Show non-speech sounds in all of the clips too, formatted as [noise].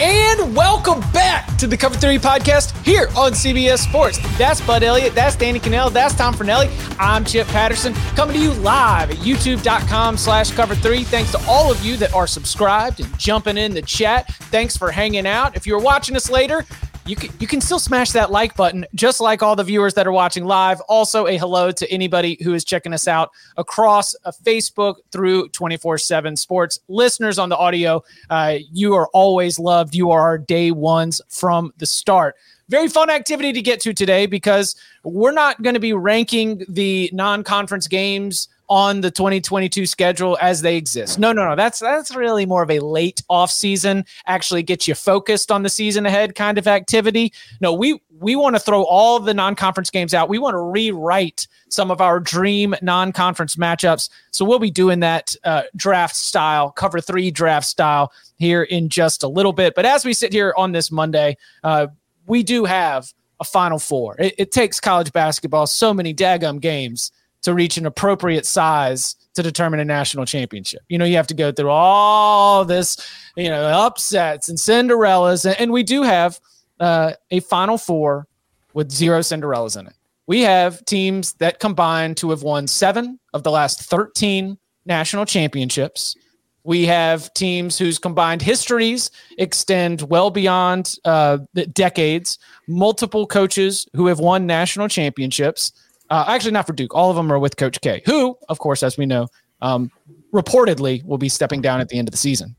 And welcome back to the Cover 3 podcast here on CBS Sports. That's Bud Elliott. That's Danny Kanell. That's Tom Fornelli. I'm Chip Patterson coming to you live at youtube.com slash cover 3. Thanks to all of you that are subscribed and jumping in the chat. Thanks for hanging out. If you're watching us later, you can, you can still smash that like button, just like all the viewers that are watching live. Also, a hello to anybody who is checking us out across uh, Facebook through 24 7 sports. Listeners on the audio, uh, you are always loved. You are our day ones from the start very fun activity to get to today because we're not going to be ranking the non-conference games on the 2022 schedule as they exist. No, no, no. That's that's really more of a late off season, actually get you focused on the season ahead kind of activity. No, we we want to throw all the non-conference games out. We want to rewrite some of our dream non-conference matchups. So we'll be doing that uh, draft style, cover three draft style here in just a little bit. But as we sit here on this Monday, uh, we do have a Final Four. It, it takes college basketball so many daggum games to reach an appropriate size to determine a national championship. You know, you have to go through all this, you know, upsets and Cinderellas, and, we do have uh, a Final Four with zero Cinderellas in it. We have teams that combine to have won seven of the last 13 national championships. We have teams whose combined histories extend well beyond uh, decades, multiple coaches who have won national championships. Uh, actually, not for Duke. All of them are with Coach K, who, of course, as we know, um, reportedly will be stepping down at the end of the season.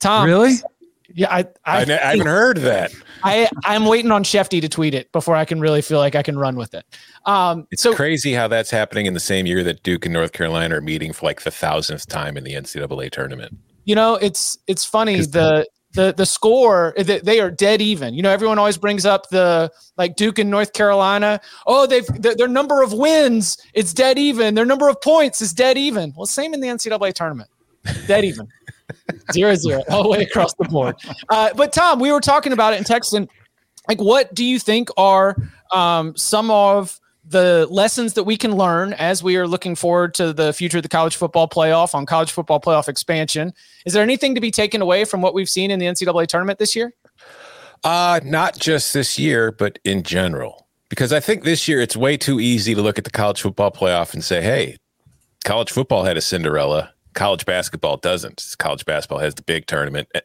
Tom, really? Yeah, I I, I, I haven't heard that. I I'm waiting on Schefty to tweet it before I can really feel like I can run with it. Um, it's so, crazy how that's happening in the same year that Duke and North Carolina are meeting for like the thousandth time in the NCAA tournament. You know, it's it's funny the the the score they are dead even. You know, everyone always brings up the like Duke and North Carolina. Oh, they've their number of wins it's dead even. Their number of points is dead even. Well, same in the NCAA tournament, dead even, [laughs] zero zero all the way across the board. Uh, but Tom, we were talking about it in Texan. Like, what do you think are um, some of the lessons that we can learn as we are looking forward to the future of the college football playoff on college football playoff expansion. Is there anything to be taken away from what we've seen in the NCAA tournament this year? Uh, not just this year, but in general. Because I think this year it's way too easy to look at the college football playoff and say, hey, college football had a Cinderella college basketball doesn't. College basketball has the big tournament. Eh,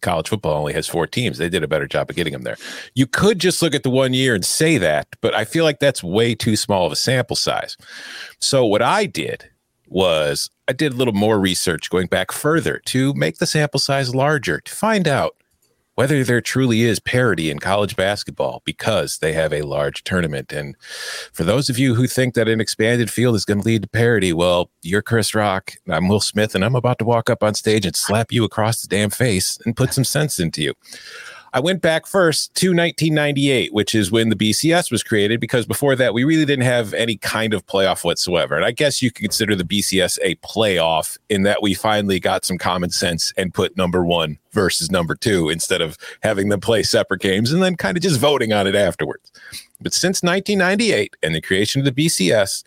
college football only has four teams. They did a better job of getting them there. You could just look at the one year and say that, but I feel like that's way too small of a sample size. So what I did was I did a little more research going back further to make the sample size larger to find out whether there truly is parity in college basketball because they have a large tournament. And for those of you who think that an expanded field is going to lead to parity, well, you're Chris Rock. I'm Will Smith, and I'm about to walk up on stage and slap you across the damn face and put some sense into you. I went back first to 1998, which is when the BCS was created, because before that, we really didn't have any kind of playoff whatsoever. And I guess you could consider the BCS a playoff in that we finally got some common sense and put number one versus number two instead of having them play separate games and then kind of just voting on it afterwards. But since 1998 and the creation of the BCS,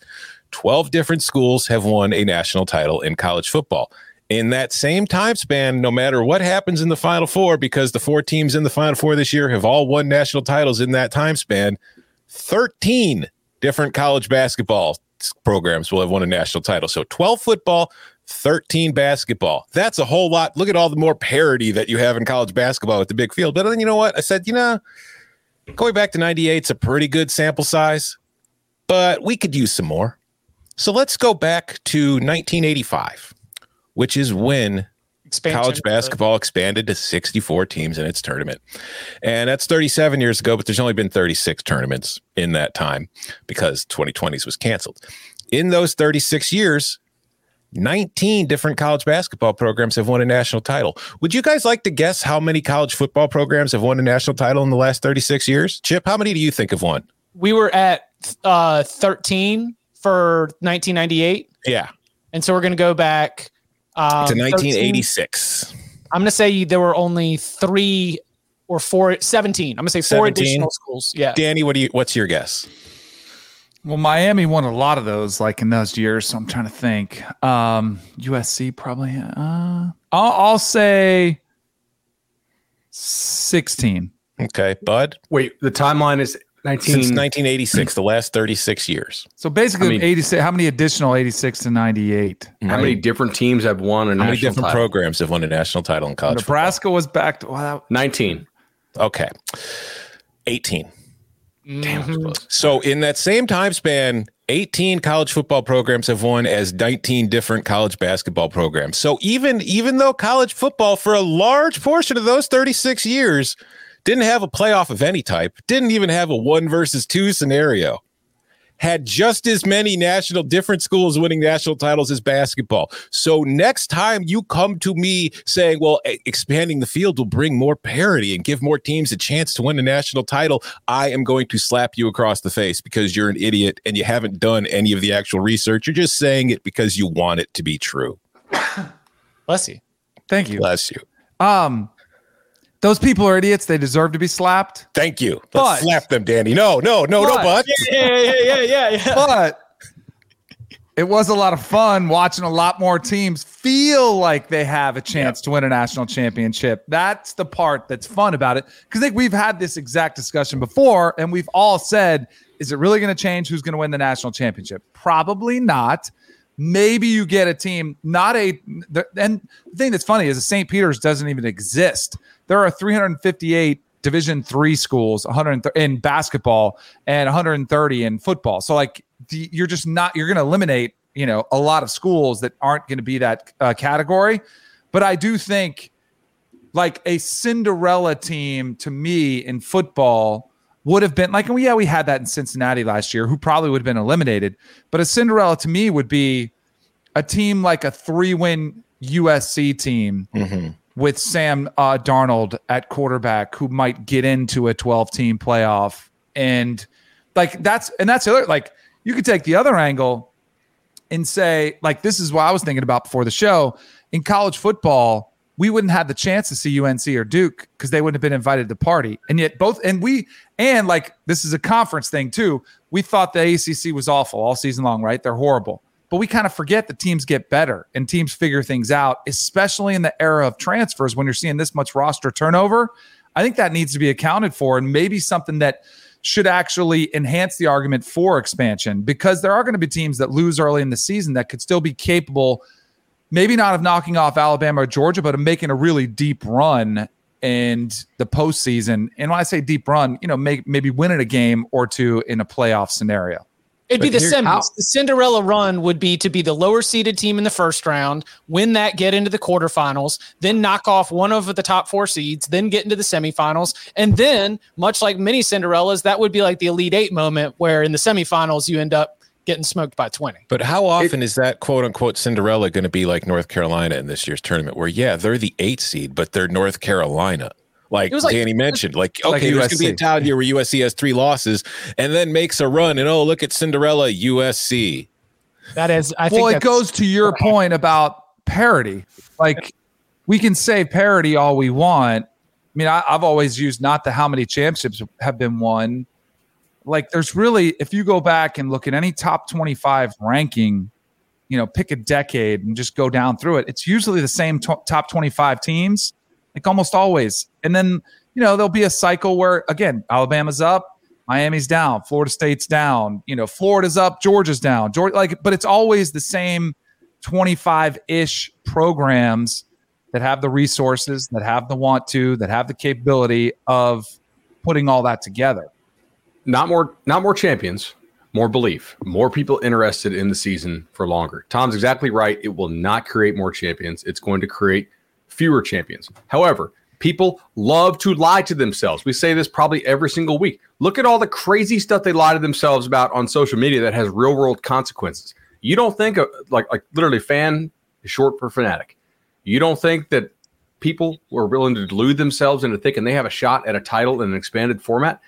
12 different schools have won a national title in college football in that same time span, no matter what happens in the Final Four, because the four teams in the Final Four this year have all won national titles in that time span, 13 different college basketball programs will have won a national title. So 12 football, 13 basketball. That's a whole lot. Look at all the more parity that you have in college basketball with the big field. But then you know what? I said, you know, going back to 98 is a pretty good sample size, but we could use some more. So let's go back to 1985, which is when Expansion. college basketball expanded to 64 teams in its tournament. And that's 37 years ago, but there's only been 36 tournaments in that time because 2020s was canceled. In those 36 years, 19 different college basketball programs have won a national title. Would you guys like to guess how many college football programs have won a national title in the last 36 years? Chip, how many do you think have won? We were at uh, 13 for 1998. Yeah. And so we're going to go back um, to 1986. 13. I'm going to say there were only three or four, 17. I'm going to say four 17. additional schools. Yeah. Danny, what do you, what's your guess? Well, Miami won a lot of those, like in those years. So I'm trying to think. Um, USC probably. Uh, I'll, I'll say 16. Okay, Bud. Wait, the timeline is 19... since 1986, the last 36 years. So basically, I mean, 86. How many additional 86 to 98? How right? many different teams have won a how many different title? programs have won a national title in college? Nebraska football? was back to well, 19. Okay, 18. Damn, mm-hmm. So in that same time span, 18 college football programs have won as 19 different college basketball programs. So even even though college football for a large portion of those 36 years didn't have a playoff of any type, didn't even have a one versus two scenario had just as many national different schools winning national titles as basketball. So next time you come to me saying, well, expanding the field will bring more parity and give more teams a chance to win a national title, I am going to slap you across the face because you're an idiot and you haven't done any of the actual research. You're just saying it because you want it to be true. Bless you. Thank you. Bless you. Um, those people are idiots. They deserve to be slapped. Thank you. Let's but, slap them, Danny. No, no, no, but, no, but. Yeah, yeah, yeah, yeah, yeah. But it was a lot of fun watching a lot more teams feel like they have a chance to win a national championship. That's the part that's fun about it. Because I think we've had this exact discussion before, and we've all said, is it really going to change who's going to win the national championship? Probably not. Maybe you get a team, not a, and the thing that's funny is the St. Peter's doesn't even exist there are 358 division three schools 100 in basketball and 130 in football so like the, you're just not you're going to eliminate you know a lot of schools that aren't going to be that uh, category but i do think like a cinderella team to me in football would have been like yeah we had that in cincinnati last year who probably would have been eliminated but a cinderella to me would be a team like a three win usc team mm-hmm with Sam uh, Darnold at quarterback who might get into a 12 team playoff. And like that's, and that's the other, like you could take the other angle and say, like, this is what I was thinking about before the show. In college football, we wouldn't have the chance to see UNC or Duke because they wouldn't have been invited to party. And yet both, and we, and like this is a conference thing too. We thought the ACC was awful all season long, right? They're horrible. But we kind of forget that teams get better and teams figure things out, especially in the era of transfers when you're seeing this much roster turnover. I think that needs to be accounted for and maybe something that should actually enhance the argument for expansion because there are going to be teams that lose early in the season that could still be capable, maybe not of knocking off Alabama or Georgia, but of making a really deep run in the postseason. And when I say deep run, you know, make, maybe winning a game or two in a playoff scenario. It'd be the semis. How- the Cinderella run would be to be the lower seeded team in the first round, win that, get into the quarterfinals, then knock off one of the top four seeds, then get into the semifinals. And then, much like many Cinderellas, that would be like the Elite Eight moment where in the semifinals you end up getting smoked by 20. But how often it, is that quote unquote Cinderella going to be like North Carolina in this year's tournament where, yeah, they're the eight seed, but they're North Carolina? Like, like Danny mentioned, like okay, like there's gonna be a town here where USC has three losses and then makes a run, and oh look at Cinderella USC. That is, I well, it goes to your point about parity. Like, we can say parity all we want. I mean, I, I've always used not the how many championships have been won. Like, there's really, if you go back and look at any top 25 ranking, you know, pick a decade and just go down through it. It's usually the same top 25 teams like almost always. And then, you know, there'll be a cycle where, again, Alabama's up, Miami's down, Florida State's down, you know, Florida's up, Georgia's down, Georgia, like, but it's always the same 25 ish programs that have the resources, that have the want to, that have the capability of putting all that together. Not more, not more champions, more belief, more people interested in the season for longer. Tom's exactly right. It will not create more champions. It's going to create fewer champions. However, people love to lie to themselves. We say this probably every single week. Look at all the crazy stuff they lie to themselves about on social media that has real world consequences. You don't think of, like like literally fan is short for fanatic. You don't think that people were willing to delude themselves into thinking they have a shot at a title in an expanded format?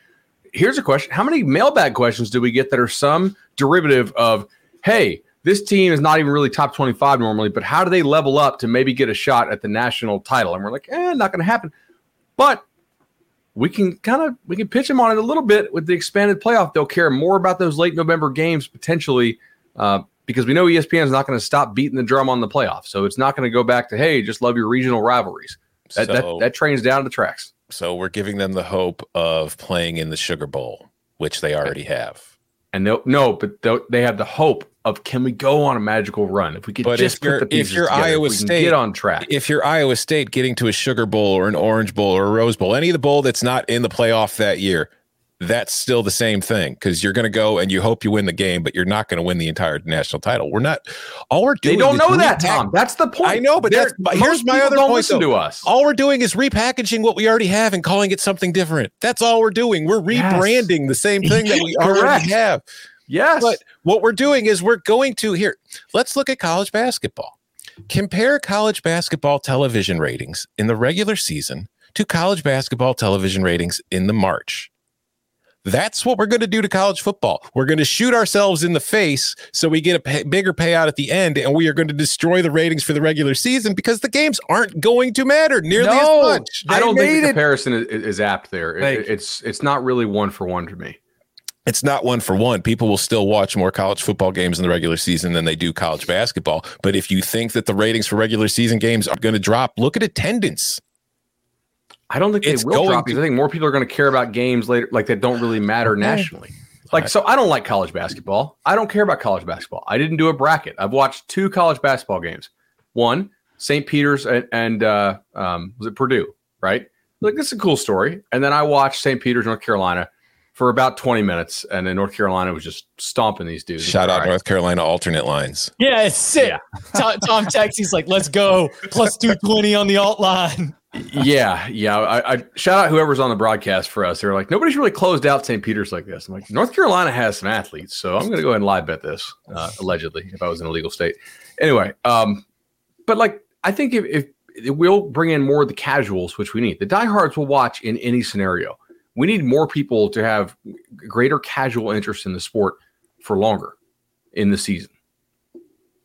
Here's a question: How many mailbag questions do we get that are some derivative of, "Hey, this team is not even really top 25 normally, but how do they level up to maybe get a shot at the national title?" And we're like, "Eh, not going to happen." But we can kind of we can pitch them on it a little bit with the expanded playoff. They'll care more about those late November games potentially uh, because we know ESPN is not going to stop beating the drum on the playoff. So it's not going to go back to hey, just love your regional rivalries. That, So- that that trains down the tracks. So we're giving them the hope of playing in the Sugar Bowl, which they already have. And they'll no, but they'll, they have the hope of can we go on a magical run if we could But just if you're- if you're together, Iowa State- get on track. If you're Iowa State getting to a Sugar Bowl or an Orange Bowl or a Rose Bowl, any of the bowl that's not in the playoff that year, that's still the same thing because you're going to go and you hope you win the game, but you're not going to win the entire national title. We're not. All we're doing. they don't is know that, Tom. That's the point. I know, but that's here's my other point. listen though. to us. All we're doing is repackaging what we already have and calling it something different. That's all we're doing. We're Yes. rebranding the same thing that we [laughs] already have. yes, But what we're doing is we're going to here. Let's look at college basketball. Compare college basketball television ratings in the regular season to college basketball television ratings in the March. That's what we're going to do to college football. We're going to shoot ourselves in the face so we get a pay, bigger payout at the end, and we are going to destroy the ratings for the regular season because the games aren't going to matter nearly No. as much. I don't think made the comparison is, is apt there. It- it's it's not really one for one to me. it's not one for one. People will still watch more college football games in the regular season than they do college basketball. But if you think that the ratings for regular season games are going to drop, look at attendance. I don't think It's they will drop because I think more people are going to care about games later, like that don't really matter nationally. Like, so I don't like college basketball. I don't care about college basketball. I didn't do a bracket. I've watched two college basketball games. One, St. Peter's and, and uh, um, was it Purdue? Right? Like this is a cool story. And then I watched St. Peter's, North Carolina, for about twenty minutes, and then North Carolina was just stomping these dudes. Shout out right. North Carolina alternate lines. Yeah, it's sick. Yeah. Tom, Tom texts, he's like, let's go. Plus 220 on the alt line. Yeah, yeah. I, I shout out whoever's on the broadcast for us. They're like, nobody's really closed out St. Peter's like this. I'm like, North Carolina has some athletes, so I'm going to go ahead and live bet this, uh, allegedly, if I was in a legal state. Anyway, um, but like, I think if, if it will bring in more of the casuals, which we need, the diehards will watch in any scenario. We need more people to have greater casual interest in the sport for longer in the season.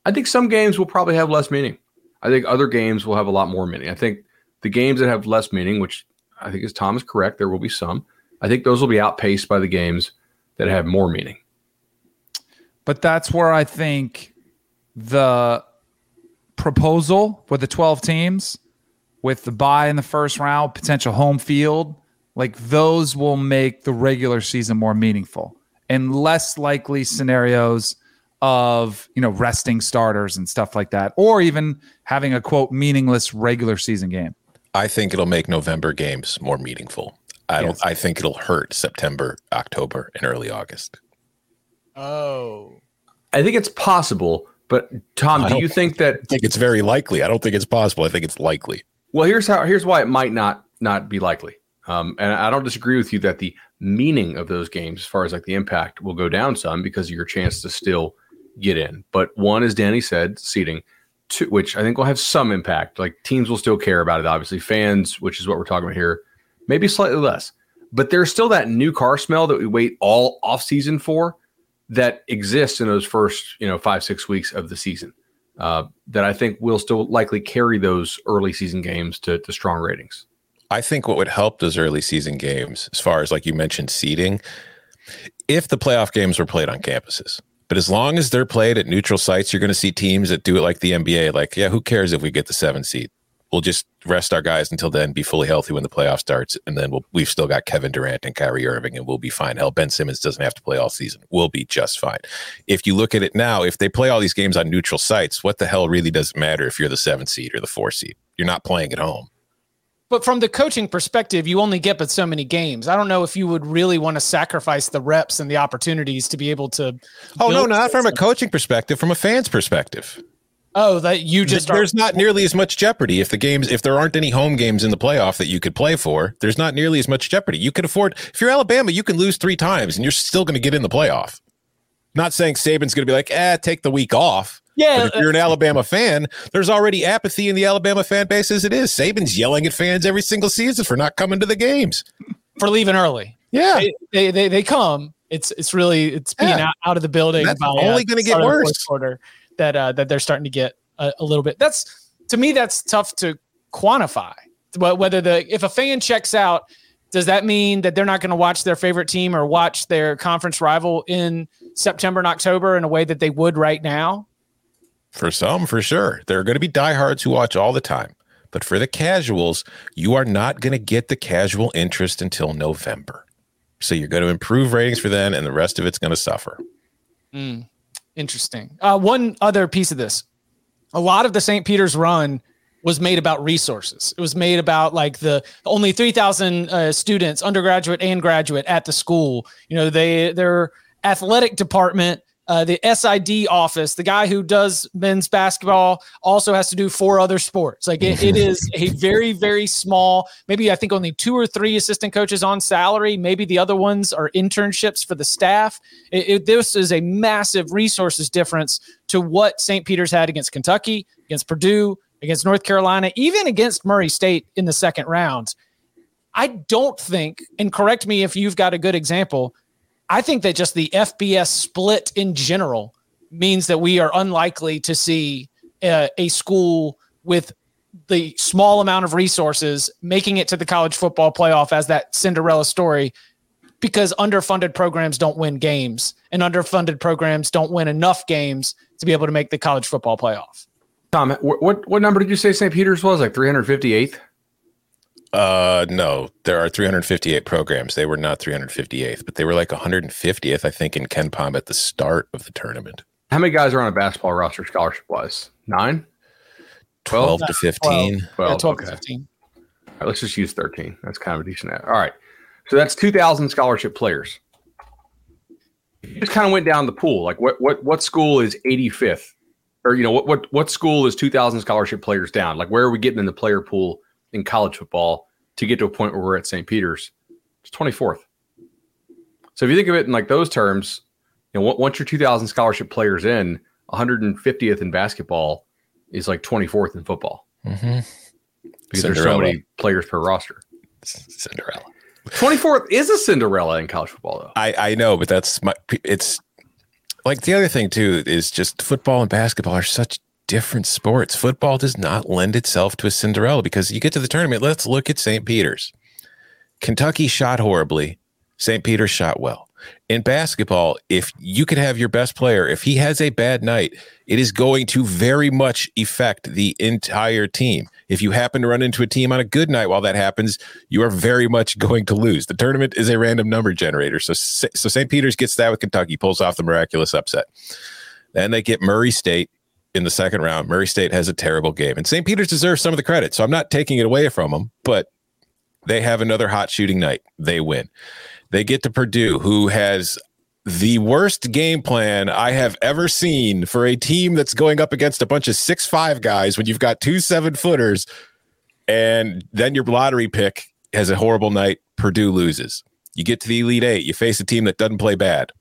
I think some games will probably have less meaning. I think other games will have a lot more meaning. I think the games that have less meaning, which I think is Tom is correct, there will be some. I think those will be outpaced by the games that have more meaning. But that's where I think the proposal with the 12 teams, with the buy in the first round, potential home field, like those will make the regular season more meaningful and less likely scenarios of, you know, resting starters and stuff like that, or even having a quote meaningless regular season game. I think it'll make November games more meaningful. I don't. I think it'll hurt September, October, and early August. Oh. I think it's possible, but Tom, do you think that I think it's very likely. I don't think it's possible. I think it's likely. Well, here's how. Here's why it might not not be likely. Um, and I don't disagree with you that the meaning of those games, as far as like the impact, will go down some because of your chance to still get in. But one, as Danny said, seating, which I think will have some impact. Like teams will still care about it. Obviously, fans, which is what we're talking about here, maybe slightly less. But there's still that new car smell that we wait all off season for that exists in those first, you know, five six weeks of the season uh, that I think will still likely carry those early season games to, to strong ratings. I think what would help those early season games, as far as like you mentioned, seeding, if the playoff games were played on campuses. But as long as they're played at neutral sites, you're going to see teams that do it like the NBA. Like, yeah, who cares if we get the seven seed? we'll just rest our guys until then, be fully healthy when the playoff starts, and then we'll, we've still got Kevin Durant and Kyrie Irving, and we'll be fine. Hell, Ben Simmons doesn't have to play all season. We'll be just fine. If you look at it now, if they play all these games on neutral sites, what the hell really does it matter if you're the seven seed or the four seed? You're not playing at home. But from the coaching perspective, you only get but so many games. I don't know if you would really want to sacrifice the reps and the opportunities to be able to. Oh no, not from a coaching perspective, from a fan's perspective. Oh, that you just there's are- not nearly as much jeopardy if the games if there aren't any home games in the playoff that you could play for. There's not nearly as much jeopardy. You can afford if you're Alabama, you can lose three times and you're still going to get in the playoff. Not saying Saban's going to be like, eh, take the week off. Yeah, but if you're an Alabama fan, there's already apathy in the Alabama fan base as it is. Saban's yelling at fans every single season for not coming to the games, for leaving early. Yeah, they they, they, they come. It's it's really it's being yeah. out, out of the building. That's by, only uh, going to get worse. Quarter that uh, that they're starting to get a, a little bit. That's to me that's tough to quantify. Whether the if a fan checks out, does that mean that they're not going to watch their favorite team or watch their conference rival in September and October in a way that they would right now? For some, for sure. There are going to be diehards who watch all the time. But for the casuals, you are not going to get the casual interest until November. So you're going to improve ratings for then, and the rest of it's going to suffer. Mm, interesting. Uh, one other piece of this a lot of the St. Peter's run was made about resources. It was made about like the only 3,000 uh, students, undergraduate and graduate at the school. You know, they their athletic department uh, the SID office, the guy who does men's basketball also has to do four other sports. Like it, it is a [laughs] very, very small, maybe I think only two or three assistant coaches on salary. Maybe the other ones are internships for the staff. It, it, this is a massive resources difference to what St. Peter's had against Kentucky, against Purdue, against North Carolina, even against Murray State in the second round. I don't think, and correct me if you've got a good example, I think that just the FBS split in general means that we are unlikely to see a, a school with the small amount of resources making it to the college football playoff as that Cinderella story because underfunded programs don't win games and underfunded programs don't win enough games to be able to make the college football playoff. Tom, what what number did you say St. Peter's was? Like 358th? Uh, no, there are 358 programs. They were not 358th, but they were like 150th, I think, in KenPom at the start of the tournament. How many guys are on a basketball roster scholarship wise? Nine? 12, 12 to 15. 12, 12, yeah, 12 okay. to 15. All right, let's just use 13. That's kind of a decent. Ad. All right. So that's 2,000 scholarship players. You just kind of went down the pool. Like what, what, what school is 85th? Or, you know, what, what, what school is 2,000 scholarship players down? Like where are we getting in the player pool in college football to get to a point where we're at St. Peter's. It's 24th. So if you think of it in like those terms, you know, once your 2,000 scholarship players in, 150th in basketball is like 24th in football. Mm-hmm. Because Cinderella. there's so many players per roster. Cinderella. 24th is a Cinderella in college football, though. I, I know, but that's my, it's like the other thing, too, is just football and basketball are such different sports. Football does not lend itself to a Cinderella because you get to the tournament. Let's look at St. Peter's. Kentucky shot horribly. St. Peter's shot well. In basketball, if you could have your best player, if he has a bad night, it is going to very much affect the entire team. If you happen to run into a team on a good night while that happens, you are very much going to lose. The tournament is a random number generator. So, so St. Peter's gets that with Kentucky, pulls off the miraculous upset. Then they get Murray State, in the second round. Murray State has a terrible game, and St. Peter's deserves some of the credit. So I'm not taking it away from them, but they have another hot shooting night. They win. They get to Purdue, who has the worst game plan I have ever seen for a team that's going up against a bunch of six five guys when you've got two seven footers, and then your lottery pick has a horrible night. Purdue loses. You get to the Elite Eight. You face a team that doesn't play bad.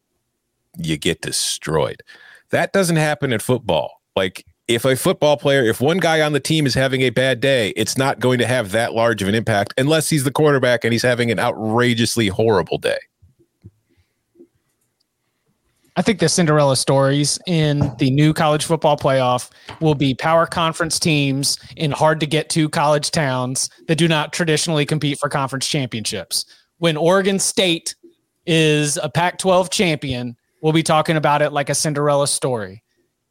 You get destroyed. That doesn't happen in football. Like if a football player, if one guy on the team is having a bad day, it's not going to have that large of an impact unless he's the quarterback and he's having an outrageously horrible day. I think the Cinderella stories in the new college football playoff will be power conference teams in hard to get to college towns that do not traditionally compete for conference championships. When Oregon State is a Pac 12 champion, we'll be talking about it like a Cinderella story.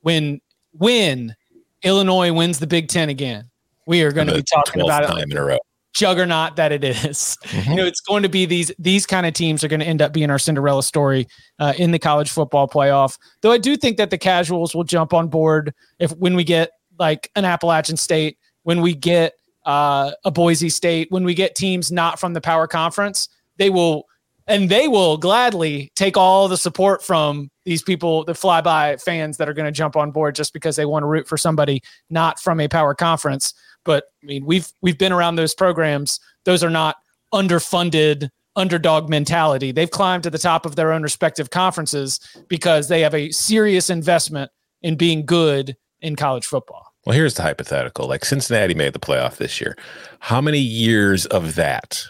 When when Illinois wins the Big Ten again, we are going to be talking about it time in a row. juggernaut that it is. [laughs] You know, it's going to be these these kind of teams are going to end up being our Cinderella story uh, in the college football playoff. Though I do think that the casuals will jump on board if when we get like an Appalachian State, when we get uh, a Boise State, when we get teams not from the power conference, they will and they will gladly take all the support from these people, the flyby fans that are going to jump on board just because they want to root for somebody not from a power conference. But I mean, we've we've been around those programs. Those are not underfunded underdog mentality. They've climbed to the top of their own respective conferences because they have a serious investment in being good in college football. Well, here's the hypothetical. Like Cincinnati made the playoff this year. How many years of that,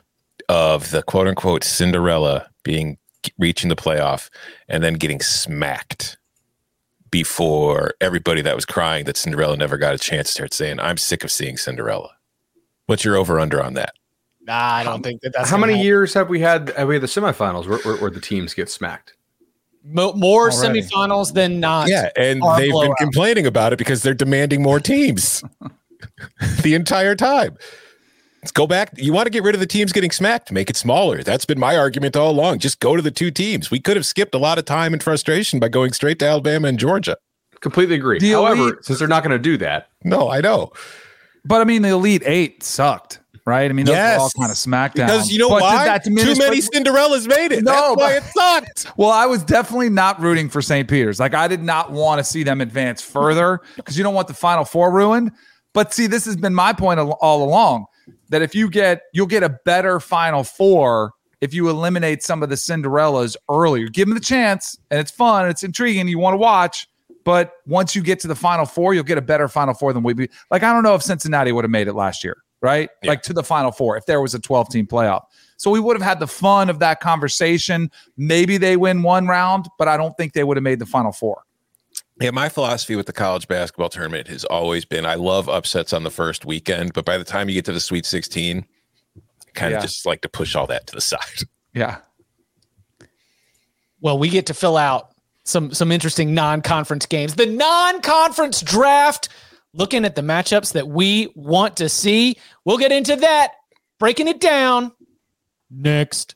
of the quote unquote Cinderella being reaching the playoff and then getting smacked before everybody that was crying that Cinderella never got a chance started saying, I'm sick of seeing Cinderella? What's your over under on that? Nah, I don't think that that's How many happen. years have we had? Have we had the semifinals where, where, where the teams get smacked? Mo- more Already. semifinals than not. Yeah, and they've been blowout. complaining about it because they're demanding more teams [laughs] the entire time. Let's go back. You want to get rid of the teams getting smacked, make it smaller. That's been my argument all along. Just go to the two teams. We could have skipped a lot of time and frustration by going straight to Alabama and Georgia. Completely agree. The However, elite- since they're not going to do that, No, I know. But I mean, the Elite Eight sucked, right? I mean, those Yes. were all kind of smackdown. Because you know But why? that Too many what- Cinderellas made it. No, That's why it sucked. [laughs] Well, I was definitely not rooting for St. Peter's. Like, I did not want to see them advance further because you don't want the Final Four ruined. But see, this has been my point al- all along that if you get, you'll get a better Final Four if you eliminate some of the Cinderellas earlier. Give them the chance, and it's fun, it's intriguing, you want to watch. But once you get to the Final Four, you'll get a better Final Four than we be. Like, I don't know if Cincinnati would have made it last year, right? Yeah. Like to the Final Four if there was a 12 team playoff. So we would have had the fun of that conversation. Maybe they win one round, but I don't think they would have made the Final Four. Yeah, my philosophy with the college basketball tournament has always been I love upsets on the first weekend, but by the time you get to the Sweet 16, I kind of Yeah. just like to push all that to the side. [laughs] Yeah. Well, we get to fill out some some interesting non-conference games. The non-conference draft, looking at the matchups that we want to see. We'll get into that, breaking it down next.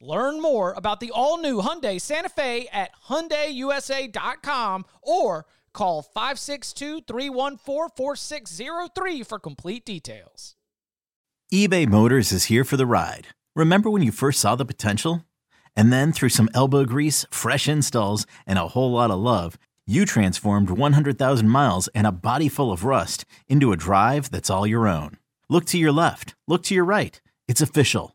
Learn more about the all-new Hyundai Santa Fe at HyundaiUSA.com or call 562-314-4603 for complete details. eBay Motors is here for the ride. Remember when you first saw the potential? And then through some elbow grease, fresh installs, and a whole lot of love, you transformed 100,000 miles and a body full of rust into a drive that's all your own. Look to your left, look to your right. It's official.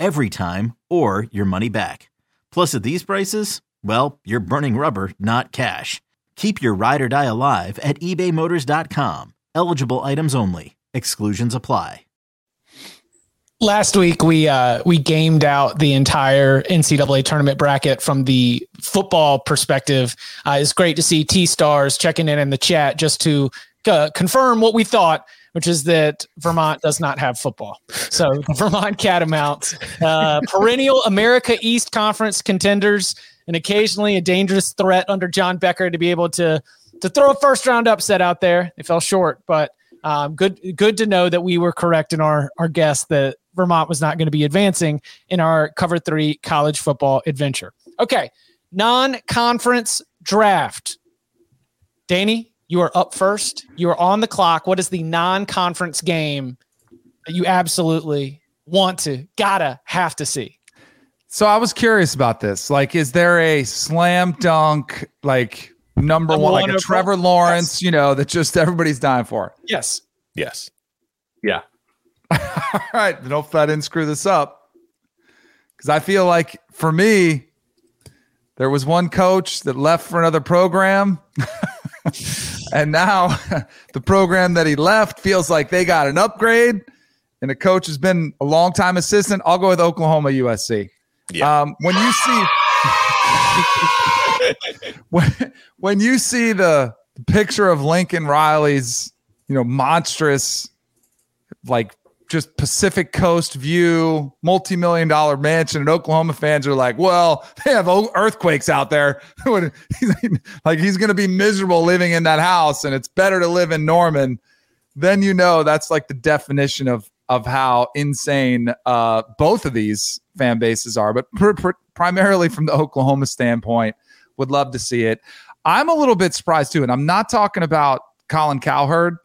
every time, or your money back. Plus, at these prices, well, you're burning rubber, not cash. Keep your ride or die alive at ebaymotors.com. Eligible items only. Exclusions apply. Last week we uh, we gamed out the entire NCAA tournament bracket from the football perspective. Uh, it's great to see T Stars checking in in the chat just to uh, confirm what we thought. Which is that Vermont does not have football. So [laughs] the Vermont Catamounts, uh, perennial America East Conference contenders, and occasionally a dangerous threat under John Becker to be able to to throw a first round upset out there. They fell short, but um, good good to know that we were correct in our our guess that Vermont was not going to be advancing in our cover three college football adventure. Okay, non conference draft. Danny, you are up first. You are on the clock. What is the non conference game that you absolutely want to, gotta, have to see? So I was curious about this. Like, is there a slam dunk, like number, one, like a Trevor Lawrence, yes. you know, that just everybody's dying for? Yes. Yes. Yeah. [laughs] All right. Then hopefully I didn't screw this up. Because I feel like for me, there was one coach that left for another program. [laughs] [laughs] and now [laughs] the program that he left feels like they got an upgrade. And the coach has been a long time assistant. I'll go with Oklahoma USC. Yeah. Um, when you see [laughs] when, when you see the picture of Lincoln Riley's, you know, monstrous like just Pacific Coast view, multi million dollar mansion, and Oklahoma fans are like, well, [laughs] they have earthquakes out there. [laughs] [laughs] like he's going to be miserable living in that house, and it's better to live in Norman. Then you know that's like the definition of of how insane uh, both of these fan bases are. But pr- pr- primarily from the Oklahoma standpoint, would love to see it. I'm a little bit surprised too, and I'm not talking about Colin Cowherd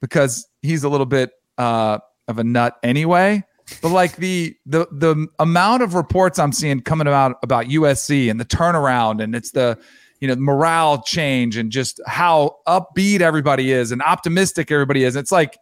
because he's a little bit. Uh, of a nut anyway. But like the the the amount of reports I'm seeing coming about about USC and the turnaround and it's the you know morale change and just how upbeat everybody is and optimistic everybody is. It's like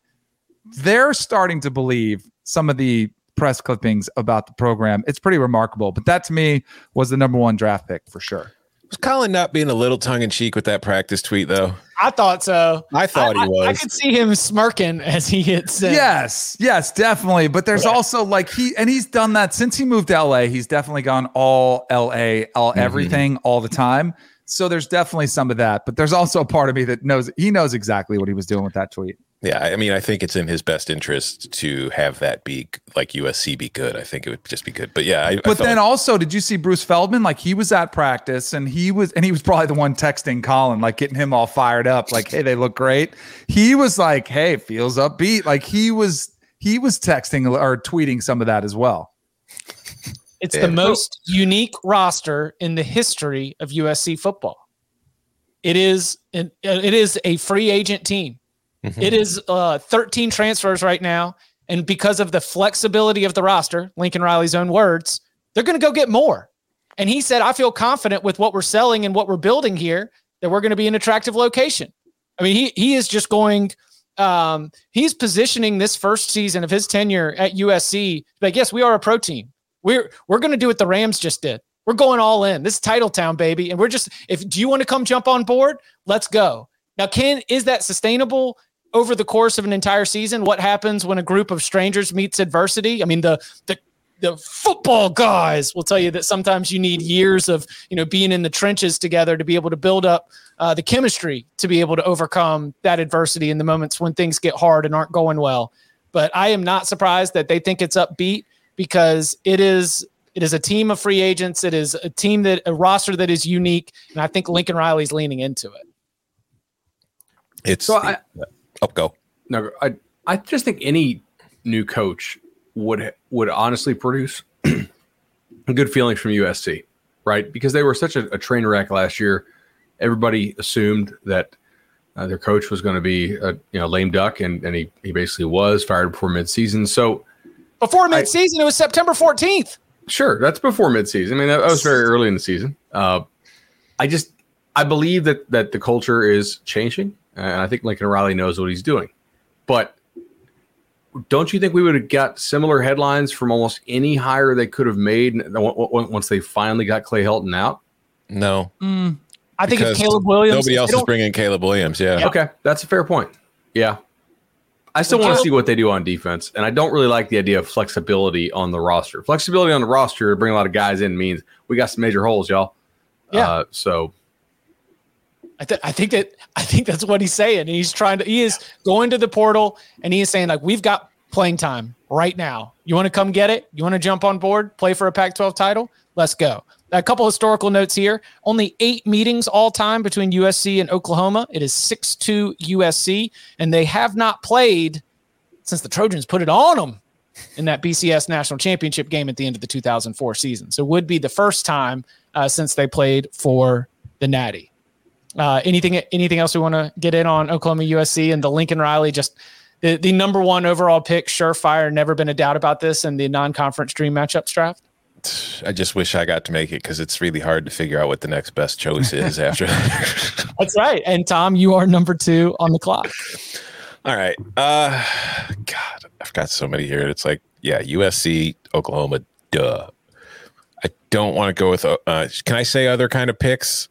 they're starting to believe some of the press clippings about the program. It's pretty remarkable. But that to me was the number one draft pick for sure. Was Colin not being a little tongue in cheek with that practice tweet though? I thought so. I thought I, he was. I, I, could see him smirking [laughs] as he hits. Yes, yes, definitely. But there's yeah. also like he and he's done that since he moved to LA. He's definitely gone all LA, all mm-hmm. everything, all the time. So there's definitely some of that. But there's also a part of me that knows he knows exactly what he was doing with that tweet. Yeah, I mean, I think it's in his best interest to have that be like USC be good. I think it would just be good. But yeah, I, but I then like- also, did you see Bruce Feldman? Like he was at practice and he was, and he was probably the one texting Colin, like getting him all fired up. Like, hey, they look great. He was like, hey, feels upbeat. Like he was, he was texting or tweeting some of that as well. It's yeah. the most unique roster in the history of USC football. It is, it is a free agent team Mm-hmm. It is uh, 13 transfers right now. And because of the flexibility of the roster, Lincoln Riley's own words, they're going to go get more. And he said, I feel confident with what we're selling and what we're building here that we're going to be an attractive location. I mean, he he is just going, um, he's positioning this first season of his tenure at USC like, yes, we are a pro team. We're we're going to do what the Rams just did. We're going all in. This is title town, baby. And we're just, if do you want to come jump on board? Let's go. Now, can is that sustainable? Over the course of an entire season what happens when a group of strangers meets adversity. I mean, the the the football guys will tell you that sometimes you need years of you know being in the trenches together to be able to build up uh, the chemistry to be able to overcome that adversity in the moments when things get hard and aren't going well. But I am not surprised that they think it's upbeat because it is it is a team of free agents. It is a team that a roster that is unique, and I think Lincoln Riley's leaning into it. It's so I, Oh, go. No, I I just think any new coach would would honestly produce [clears throat] good feelings from USC, right? Because they were such a, a train wreck last year. Everybody assumed that uh, their coach was going to be a you know lame duck, and and he he basically was fired before midseason. So before midseason, I, it was September fourteenth. Sure, that's before midseason. I mean, that, that was very early in the season. Uh, I just I believe that that the culture is changing. And I think Lincoln Riley knows what he's doing. But don't you think we would have got similar headlines from almost any hire they could have made once they finally got Clay Helton out? No. Mm, I think it's Caleb Williams. Nobody else is bringing Caleb Williams. Yeah. yeah. Okay. That's a fair point. Yeah. I still want to see what they do on defense. And I don't really like the idea of flexibility on the roster. Flexibility on the roster to bring a lot of guys in means we got some major holes, y'all. Yeah. Uh, so I, th- I think that I think that's what he's saying. He's trying to. He is going to the portal and he is saying like, we've got playing time right now. You want to come get it? You want to jump on board, play for a Pac-12 title? Let's go. A couple historical notes here. Only eight meetings all time between USC and Oklahoma. It is 6 2 USC, and they have not played since the Trojans put it on them in that BCS national championship game at the end of the 2004 season. So, would be the first time uh, since they played for the Natty. Uh, anything, anything else we want to get in on Oklahoma USC and the Lincoln Riley? Just the, the number one overall pick, surefire. Never been a doubt about this in the non-conference dream matchups draft. I just wish I got to make it because it's really hard to figure out what the next best choice is [laughs] after that. That's right. And Tom, you are number two on the clock. All right. Uh God, I've got so many here. It's like, yeah, USC, Oklahoma, duh. I don't want to go with uh can I say other kind of picks?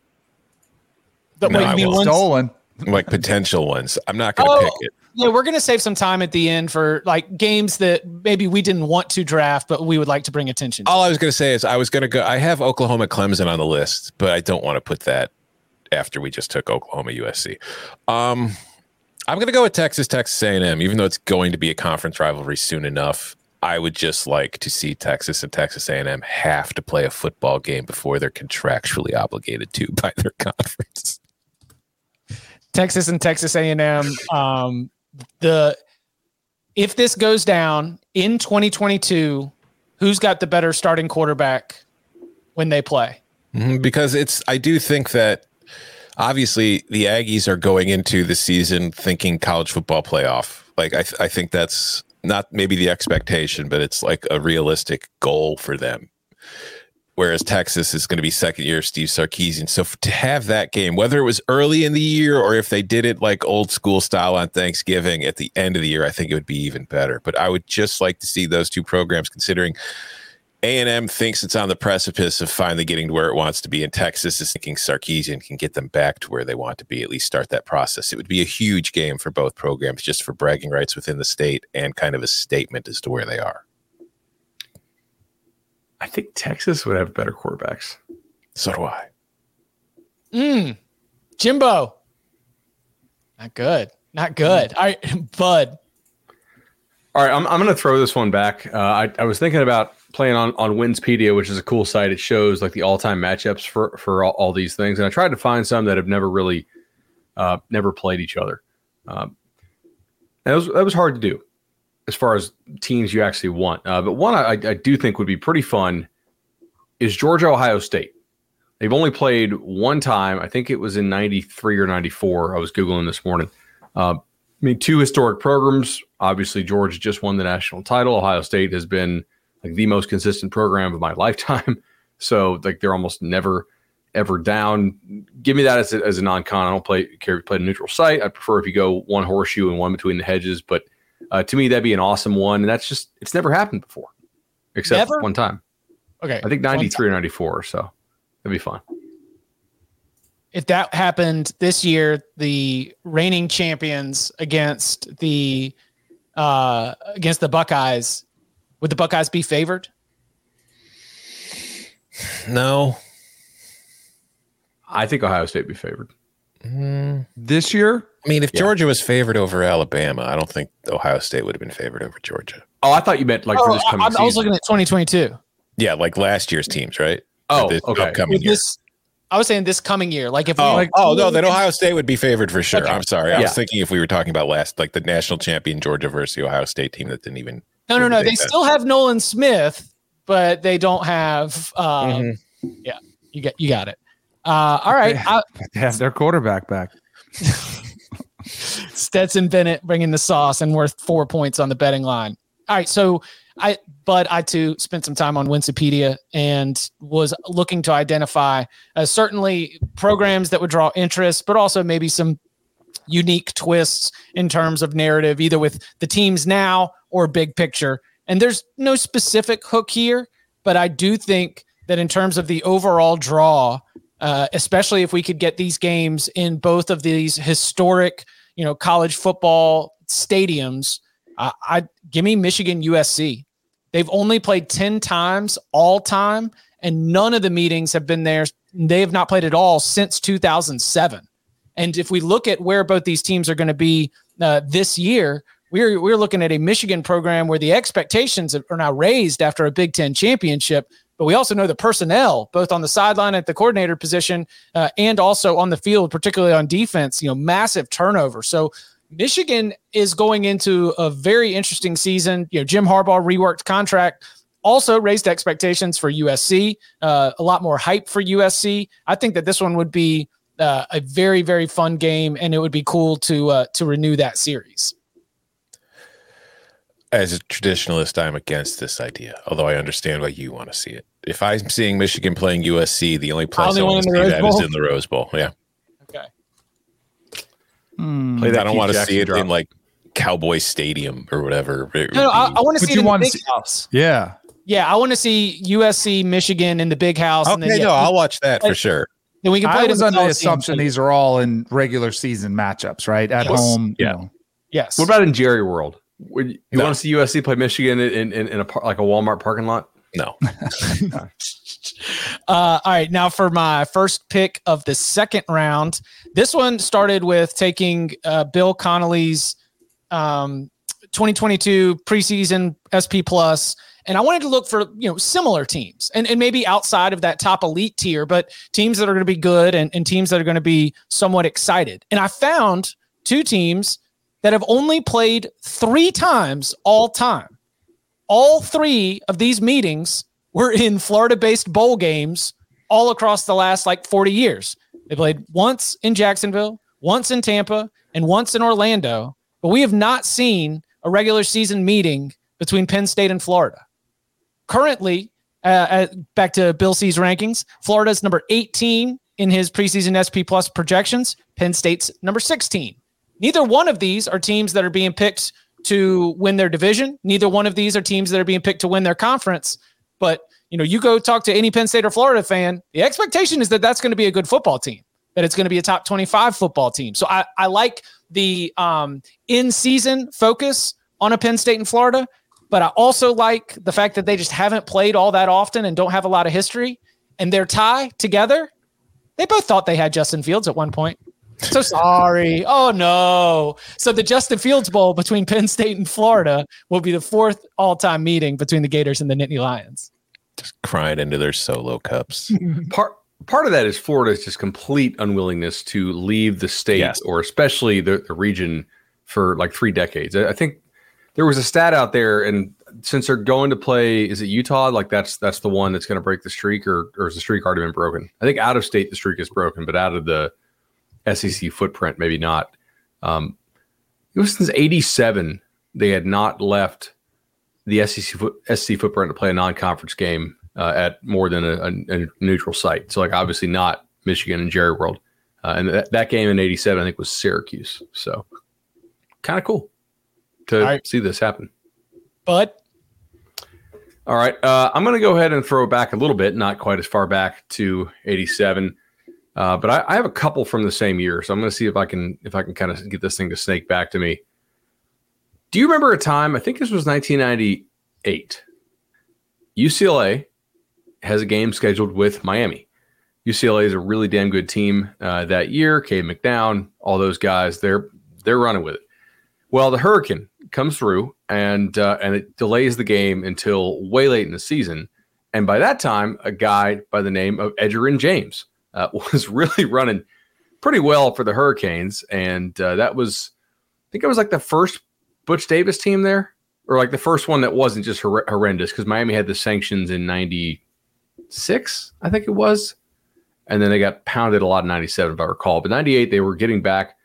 But No, wait, I you mean won't. ones- Stolen. Stolen. Like potential ones. I'm not gonna Oh, pick it. Yeah, we're gonna save some time at the end for like games that maybe we didn't want to draft, but we would like to bring attention. to. All I was gonna say is I was gonna go I have Oklahoma Clemson on the list, but I don't want to put that after we just took Oklahoma USC. Um I'm gonna go with Texas, Texas A&M, even though it's going to be a conference rivalry soon enough. I would just like to see Texas and Texas A&M have to play a football game before they're contractually obligated to [laughs] by their conference. Texas and Texas A&M. Um, the if this goes down in 2022, who's got the better starting quarterback when they play? Mhm, because it's I do think that obviously the Aggies are going into the season thinking college football playoff. Like I, th- I think that's not maybe the expectation, but it's like a realistic goal for them. Whereas Texas is going to be second year Steve Sarkisian. So to have that game, whether it was early in the year or if they did it like old school style on Thanksgiving at the end of the year, I think it would be even better. But I would just like to see those two programs considering a&M thinks it's on the precipice of finally getting to where it wants to be, and Texas is thinking Sarkisian can get them back to where they want to be, at least start that process. It would be a huge game for both programs, just for bragging rights within the state and kind of a statement as to where they are. I think Texas would have better quarterbacks. So do I. Mm, Jimbo. Not good. Not good. All right, [laughs] Bud. All right, I'm, I'm going to throw this one back. Uh, I, I was thinking about playing on on Winsipedia, which is a cool site. It shows like the all time matchups for for all, all these things, and I tried to find some that have never really uh, never played each other. Um, that was that was hard to do as far as teams you actually want. Uh, but one I, I do think would be pretty fun is Georgia Ohio State. They've only played one time. I think it was in '93 or '94. I was googling this morning. Uh, I mean, two historic programs. Obviously, Georgia just won the national title. Ohio State has been like the most consistent program of my [laughs] lifetime. So, like, they're almost never, ever down. Give me that as a, as a non-con. I don't play care if you play a neutral site. I prefer if you go one horseshoe and one between the hedges. But uh, to me, that'd be an awesome one. And that's just it's never happened before, except Never? one time. Okay. I think '93 or '94. or So that'd be fun. if that happened this year, the reigning champions against the uh against the Buckeyes, would the Buckeyes be favored? No. I think Ohio State would be favored. This year, I mean, if Yeah. Georgia was favored over Alabama, I don't think Ohio State would have been favored over Georgia. Oh, I thought you meant like for this Oh, coming I, I was season. looking at 2022. Yeah, like last year's teams, right? Oh, This okay. upcoming With year. this, I was saying this coming year. Like if we Oh, like, oh no, then Ohio State would be favored for sure. Okay. I'm sorry. I Yeah. was thinking if we were talking about last, like the national champion Georgia versus the Ohio State team that didn't even. no, no, no. They that. still have Nolan Smith, but they don't have. Um, Mhm. Yeah, you got you got it. Uh, all right, Yeah. I, [laughs] they have their quarterback back. [laughs] Stetson Bennett bringing the sauce and worth four points on the betting line. All right, so I, but I too spent some time on Winsipedia and was looking to identify uh, certainly programs that would draw interest, but also maybe some unique twists in terms of narrative, either with the teams now or big picture. And there's no specific hook here, but I do think that in terms of the overall draw, uh, especially if we could get these games in both of these historic, you know, college football stadiums, uh, I give me Michigan USC. They've only played 10 times all time, and none of the meetings have been there. They have not played at all since 2007. And if we look at where both these teams are going to be uh, this year, we're we're looking at a Michigan program where the expectations are now raised after a Big Ten championship. But we also know the personnel, both on the sideline at the coordinator position uh, and also on the field, particularly on defense. You know, massive turnover. So Michigan is going into a very interesting season. You know, Jim Harbaugh reworked contract also raised expectations for USC, uh, a lot more hype for USC. I think that this one would be uh, a very, very fun game, and it would be cool to uh, to renew that series. As a traditionalist, I'm against this idea, although I understand why you want to see it. If I'm seeing Michigan playing USC, the only place I want to see that Bowl? is in the Rose Bowl. Yeah. Okay. Hmm. I don't want to see it drop. in like Cowboy Stadium or whatever. No, no I, I want to see it in the big see, house. Yeah. Yeah, I want to see USC Michigan in the big house. Okay, and then, yeah, no, I'll watch that for sure. Then we can play. I was under the assumption these are all in regular season matchups, right? At yes. home, yeah. You know. Yes. What about in Jerry World? Would you no. want to see USC play Michigan in, in, in a like a Walmart parking lot? No. [laughs] uh, all right. Now for my first pick of the second round, this one started with taking uh, Bill Connelly's um, 2022 preseason SP plus and I wanted to look for, you know, similar teams and, and maybe outside of that top elite tier, but teams that are going to be good and, and teams that are going to be somewhat excited. And I found two teams that have only played three times all time. All three of these meetings were in Florida based bowl games all across the last like 40 years. They played once in Jacksonville, once in Tampa, and once in Orlando. But we have not seen a regular season meeting between Penn State and Florida. Currently, uh, at, back to Bill C's rankings, Florida's number 18 in his preseason SP Plus projections. Penn State's number 16. Neither one of these are teams that are being picked to win their division. Neither one of these are teams that are being picked to win their conference. But you know, you go talk to any Penn State or Florida fan, the expectation is that that's going to be a good football team, that it's going to be a top 25 football team. So I, I like the um, in season focus on a Penn State and Florida. But I also like the fact that they just haven't played all that often and don't have a lot of history. And their tie together, they both thought they had Justin Fields at one point. So [laughs] sorry. Oh no. So the Justin Fields Bowl between Penn State and Florida will be the fourth all-time meeting between the Gators and the Nittany Lions. Just crying into their solo cups. [laughs] part part of that is Florida's just complete unwillingness to leave the state yes. or especially the, the region for like three decades. I think there was a stat out there, and since they're going to play, is it Utah? Like that's that's the one that's going to break the streak, or or is the streak already been broken? I think out of state the streak is broken, but out of the SEC footprint, maybe not. Um, it was since '87 they had not left the SEC SEC footprint to play a non-conference game uh, at more than a, a, a, neutral site. So like obviously not Michigan and Jerry World, uh, and that, that game in '87 I think was Syracuse. So kind of cool to right. see this happen. But all right, uh, I'm going to go ahead and throw it back a little bit, not quite as far back to '87, uh, but I, I, have a couple from the same year, so I'm going to see if I can if I can kind of get this thing to snake back to me. Do you remember a time? I think this was 1998. UCLA has a game scheduled with Miami. UCLA is a really damn good team uh, that year. Cade McNown, all those guys, they're they're running with it. Well, the Hurricane comes through and uh, and it delays the game until way late in the season. And by that time, a guy by the name of Edgerrin James uh, [laughs] was really running pretty well for the Hurricanes, and uh, that was I think it was like the first Butch Davis team there, or like the first one that wasn't just hor- horrendous because Miami had the sanctions in '96, I think it was, and then they got pounded a lot in '97 if I recall. But '98 they were getting back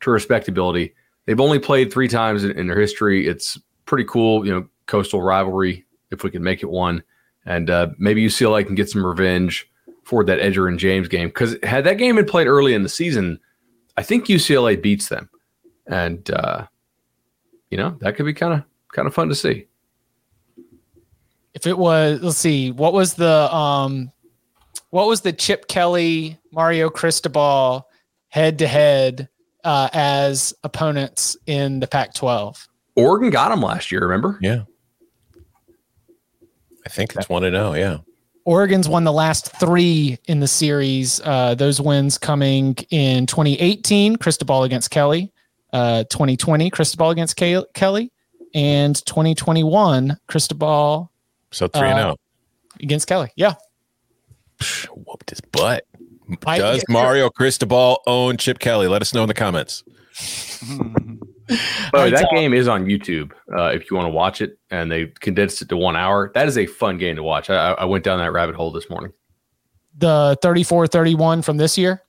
to respectability. They've only played three times in, in their history. It's pretty cool, you know, coastal rivalry if we can make it one, and uh, maybe UCLA can get some revenge for that Edgerrin James game because had that game been played early in the season, I think UCLA beats them, and uh, you know that could be kind of kind of fun to see. If it was, let's see, what was the um, what was the Chip Kelly Mario Cristobal head to head uh, as opponents in the Pac 12. Oregon got them last year, remember? Yeah. I think it's 1 to 0. Yeah. Oregon's won the last three in the series. Uh, those wins coming in 2018, Cristobal against Kelly, uh, 2020, Cristobal against Ke- Kelly, and 2021, Cristobal So three and Uh, zero. against Kelly. Yeah. Whooped his butt. I- Does Mario Cristobal own Chip Kelly? Let us know in the comments. [laughs] But Alright, that so- game is on YouTube uh, if you want to watch it, and they condensed it to one hour. That is a fun game to watch. I, I went down that rabbit hole this morning. The 34 31 from this year.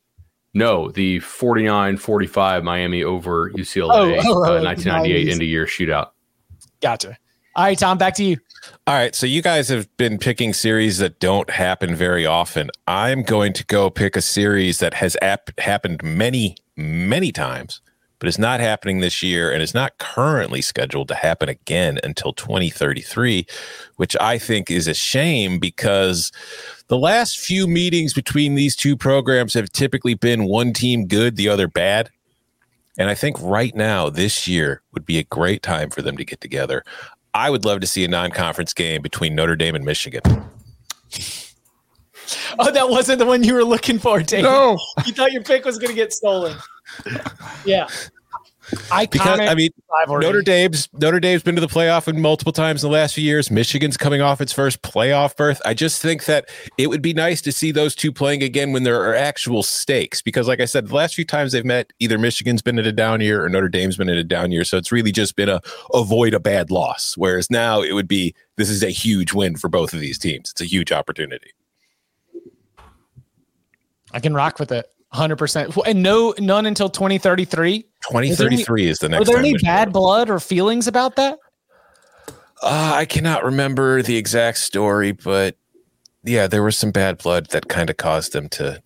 No, the 49 45 Miami over UCLA, Oh, oh, oh, uh, 1998 90s. end of year shootout. Gotcha. All right, Tom, back to you. All right, so you guys have been picking series that don't happen very often. I'm going to go pick a series that has ap- happened many, many times, but it's not happening this year and it's not currently scheduled to happen again until 2033, which I think is a shame because the last few meetings between these two programs have typically been one team good, the other bad. And I think right now, this year would be a great time for them to get together. I would love to see a non-conference game between Notre Dame and Michigan. Oh, that wasn't the one you were looking for, Dave. No. You thought your pick was going to get stolen. Yeah. Iconic Because I mean, rivalry. Notre Dame's Notre Dame's been to the playoff in multiple times in the last few years. Michigan's coming off its first playoff berth. I just think that it would be nice to see those two playing again when there are actual stakes. Because, like I said, the last few times they've met, either Michigan's been in a down year or Notre Dame's been in a down year. So it's really just been a avoid a bad loss. Whereas now it would be this is a huge win for both of these teams. It's a huge opportunity. I can rock with it 100%. And no, none until 2033. 2033 is the next. Are there any bad blood or feelings about that? Uh, I cannot remember the exact story, but yeah, there was some bad blood that kind of caused them to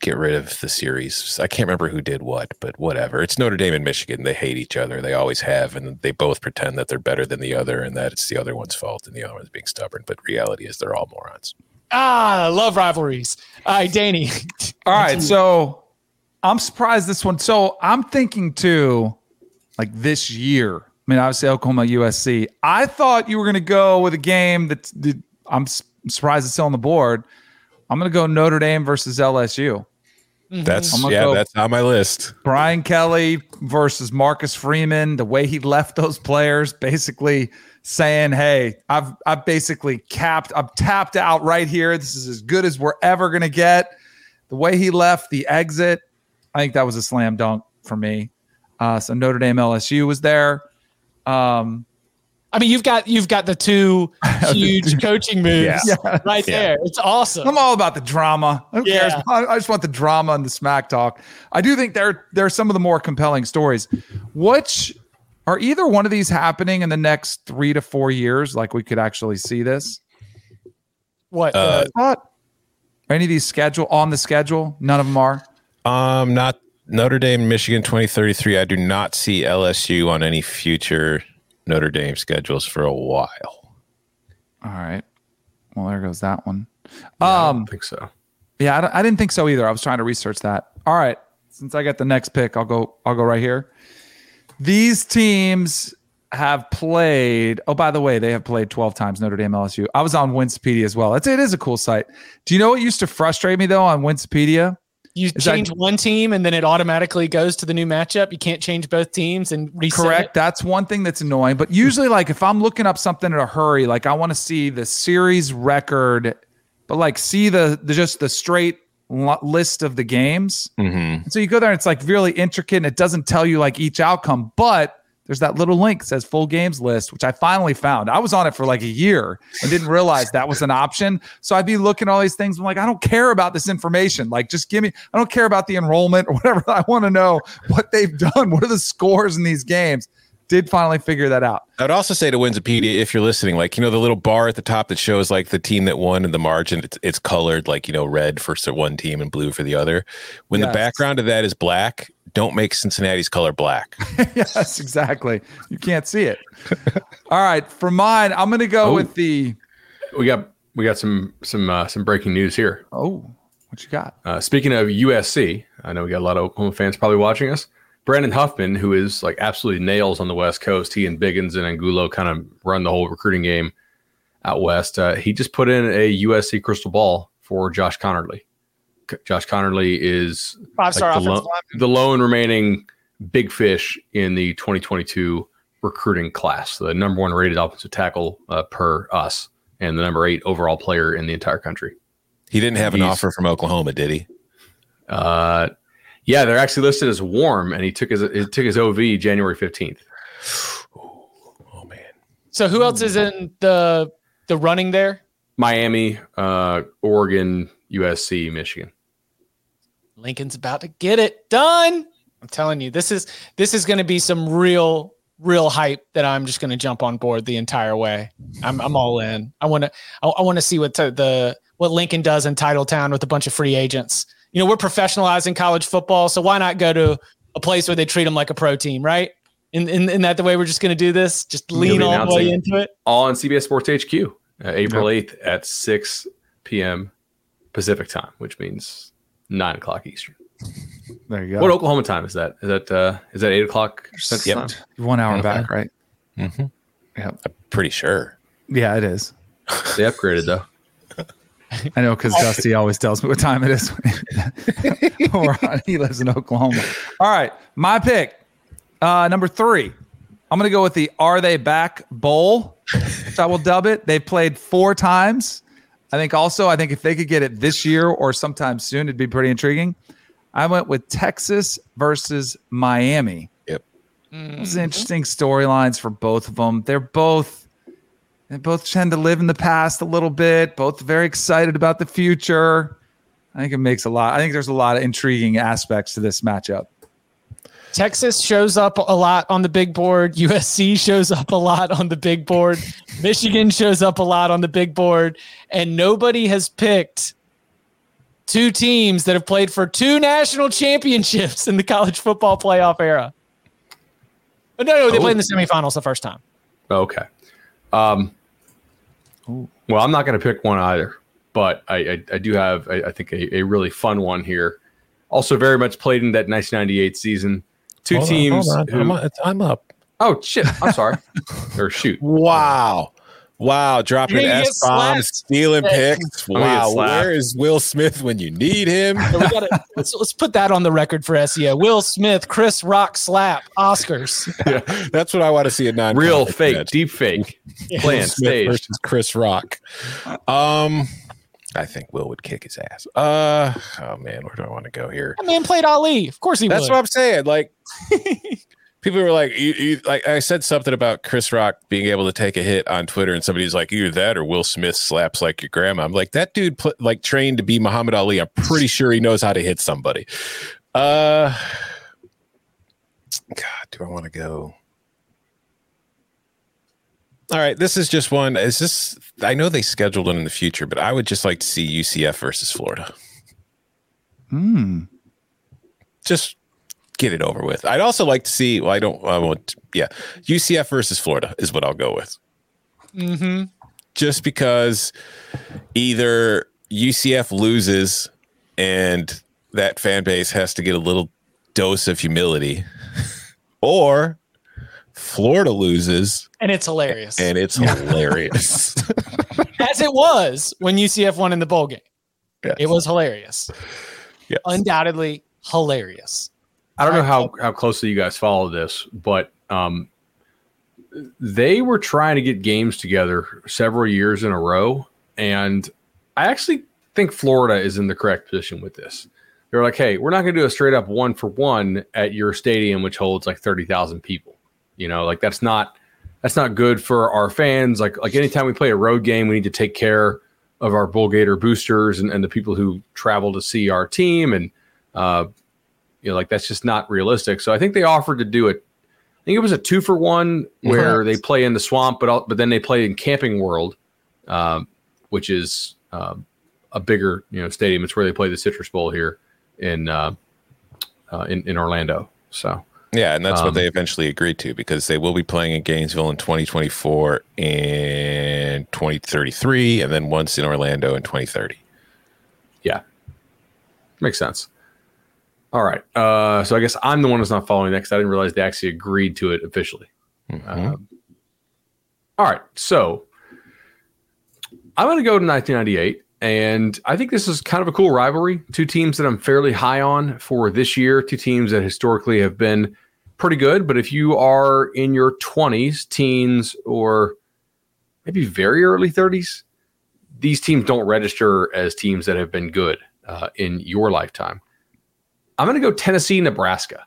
get rid of the series. I can't remember who did what, but whatever. It's Notre Dame and Michigan. They hate each other. They always have, and they both pretend that they're better than the other and that it's the other one's fault and the other one's being stubborn. But reality is they're all morons. Ah, I love rivalries. All right, Danny. [laughs] All right, so I'm surprised this one. So I'm thinking too, like this year. I mean, obviously Oklahoma USC. I thought you were going to go with a game that that I'm surprised it's still on the board. I'm going to go Notre Dame versus LSU. That's I'm yeah, that's on my list. Brian Kelly versus Marcus Freeman, the way he left those players, basically saying, Hey, I've I've basically capped, I've tapped out right here. This is as good as we're ever gonna get. The way he left the exit, I think that was a slam dunk for me. Uh, so Notre Dame LSU was there. Um, I mean, you've got you've got the two [laughs] huge coaching moves Yeah. right Yeah. there. It's awesome. I'm all about the drama. Who cares? Yeah. I, I just want the drama and the smack talk. I do think there there are some of the more compelling stories. Which are either one of these happening in the next three to four years? Like we could actually see this. What? Uh, uh, Thought are any of these schedule on the schedule? None of them are. Um, not Notre Dame, Michigan, 2033. I do not see LSU on any future Notre Dame schedules for a while. All right. Well, there goes that one. I Um, don't think so. Yeah, I, don't- I didn't think so either. I was trying to research that. All right, since I got the next pick, I'll go. I'll go right here. These teams have played. Oh, by the way, they have played twelve times. Notre Dame, LSU. I was on Winsipedia as well. It's it is a cool site. Do you know what used to frustrate me though on Winsipedia? you is change one team and then it automatically goes to the new matchup. You can't change both teams and reset. Correct. it? That's one thing that's annoying. But usually, like if I'm looking up something in a hurry, like I want to see the series record, but like see the, the just the straight list of the games. Mm-hmm. So you go there and it's like really intricate and it doesn't tell you like each outcome, but there's that little link that says full games list, which I finally found. I was on it for like a year and didn't realize that was an option. So I'd be looking at all these things. I'm like, I don't care about this information. Like, just give me, I don't care about the enrollment or whatever. [laughs] I want to know what they've done. What are the scores in these games? Did finally figure that out. I'd also say to Winsipedia, if you're listening, like you know the little bar at the top that shows like the team that won and the margin, it's, it's colored like you know red for one team and blue for the other. When the background of that is black, don't make Cincinnati's color black. [laughs] yes, exactly. You can't see it. all right. For mine, I'm going to go Oh. with the, We got we got some some uh, some breaking news here. oh, what you got? Uh, speaking of USC, I know we got a lot of Oklahoma fans probably watching us. Brandon Huffman, who is like absolutely nails on the West Coast, he and Biggins and Angulo kind of run the whole recruiting game. out west. Uh, he just put in a USC crystal ball for Josh Conerly. C- Josh Conerly is Five star like the, lo- the lone remaining big fish in the 2022 recruiting class, the number one rated offensive tackle uh, per us, and the number eight overall player in the entire country. He didn't have an He's- offer from Oklahoma, did he? Uh, yeah, they're actually listed as warm, and he took his he took his OV January 15th. Oh man. So who else is in the the running there? Miami, uh, Oregon, USC, Michigan. Lincoln's about to get it done. I'm telling you, this is this is going to be some real real hype that I'm just going to jump on board the entire way. I'm I'm all in. I want to I, I want to see what the, the what Lincoln does in Titletown with a bunch of free agents. You know, we're professionalizing college football, so why not go to a place where they treat them like a pro team, right? In in, in that the way we're just going to do this, just lean all the way into it. All on CBS Sports HQ, uh, April 8th at 6 p.m. Pacific time, which means nine o'clock Eastern. There you go. What Oklahoma time is that? Is that uh, is that eight o'clock Central Yep. time? One hour Okay. back, right? Mm-hmm. Yep. Pretty sure. Yeah, it is. They upgraded though. I know because Dusty always tells me what time it is. [laughs] He lives in Oklahoma. All right, my pick, uh, number three. I'm going to go with the Are They Back Bowl, which I will dub it. They've played four times. I think also, I think if they could get it this year or sometime soon, it'd be pretty intriguing. I went with Texas versus Miami. Yep. It was interesting storylines for both of them. They're both they both tend to live in the past a little bit. Both very excited about the future. I think it makes a lot. I think there's a lot of intriguing aspects to this matchup. Texas shows up a lot on the big board. [laughs] USC shows up a lot on the big board. Michigan shows up a lot on the big board. And nobody has picked two teams that have played for two national championships in the college football playoff era. Oh, no, no, they Oh. played in the semifinals the first time. Okay. Um, well, I'm not going to pick one either, but I, I, I do have, I, I think, a, a really fun one here. Also, very much played in that 1998 season. Two Hold teams. hold on. who- I'm, it's- I'm up. oh, shit. I'm sorry. [laughs] or shoot. Wow. Wow. Dropping You're gonna get S bombs, stealing picks. Wow. Where is Will Smith when you need him? We gotta, let's, let's put that on the record for SEO. Will Smith, Chris Rock slap, Oscars. [laughs] yeah, That's what I want to see a non Real fake, deep fake, Will planned Smith stage. versus Chris Rock. Um, I think Will would kick his ass. Uh, oh man, where do I want to go here? That man played Ali. Of course he That's would. what I'm saying. Like, [laughs] people were like, you, you, like I said something about Chris Rock being able to take a hit on Twitter, and somebody's like, either that or Will Smith slaps like your grandma. I'm like, that dude, pl- like trained to be Muhammad Ali. I'm pretty sure he knows how to hit somebody. Uh, God, do I want to go? All right, this is just one. Is this? I know they scheduled it in the future, but I would just like to see UCF versus Florida. Hmm. Just get it over with. I'd also like to see. Well, I don't. I won't. Yeah, UCF versus Florida is what I'll go with. mm-hmm. Just because either UCF loses and that fan base has to get a little dose of humility, [laughs] or Florida loses And it's hilarious. and it's hilarious. [laughs] as it was when UCF won in the bowl game. Yes. It was hilarious. Yes. Undoubtedly hilarious. I don't know how, how closely you guys follow this, but um, they were trying to get games together several years in a row. And I actually think Florida is in the correct position with this. They're like, hey, we're not going to do a straight up one for one at your stadium, which holds like 30,000 people. You know, like that's not. That's not good for our fans. Like like anytime we play a road game, we need to take care of our Bull Gator boosters and, and the people who travel to see our team. And uh, you know, like that's just not realistic. So I think they offered to do it. I think it was a two for one where they play in the swamp, but but then they play in Camping World, um, which is um, a bigger you know stadium. It's where they play the Citrus Bowl here in uh, uh, in, in Orlando. So Yeah, and that's Um, what they eventually agreed to because they will be playing in Gainesville in 2024 and 2033, and then once in Orlando in 2030. yeah, makes sense. All right, uh, so I guess I'm the one that's not following next. I didn't realize they actually agreed to it officially. Mhm. Um, all right. So I'm going to go to 1998. And I think this is kind of a cool rivalry. Two teams that I'm fairly high on for this year, two teams that historically have been pretty good. But if you are in your 20s, teens, or maybe very early 30s, these teams don't register as teams that have been good uh, in your lifetime. I'm going to go Tennessee, Nebraska.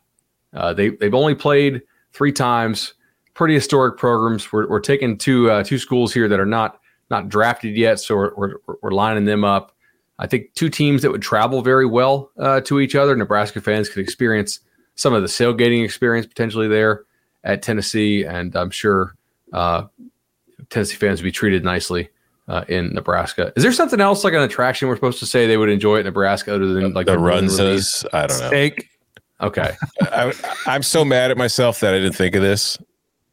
Uh, they they've only played three times. Pretty historic programs. We're, we're taking two uh, two schools here that are not not drafted yet, so we're, we're, we're lining them up. I think two teams that would travel very well uh, to each other. Nebraska fans could experience some of the sailgating experience potentially there at Tennessee, and I'm sure uh, Tennessee fans would be treated nicely uh, in Nebraska. Is there something else like an attraction we're supposed to say they would enjoy at Nebraska other than like the, the runs? I don't know. Steak. Okay. [laughs] I, I'm so mad at myself that I didn't think of this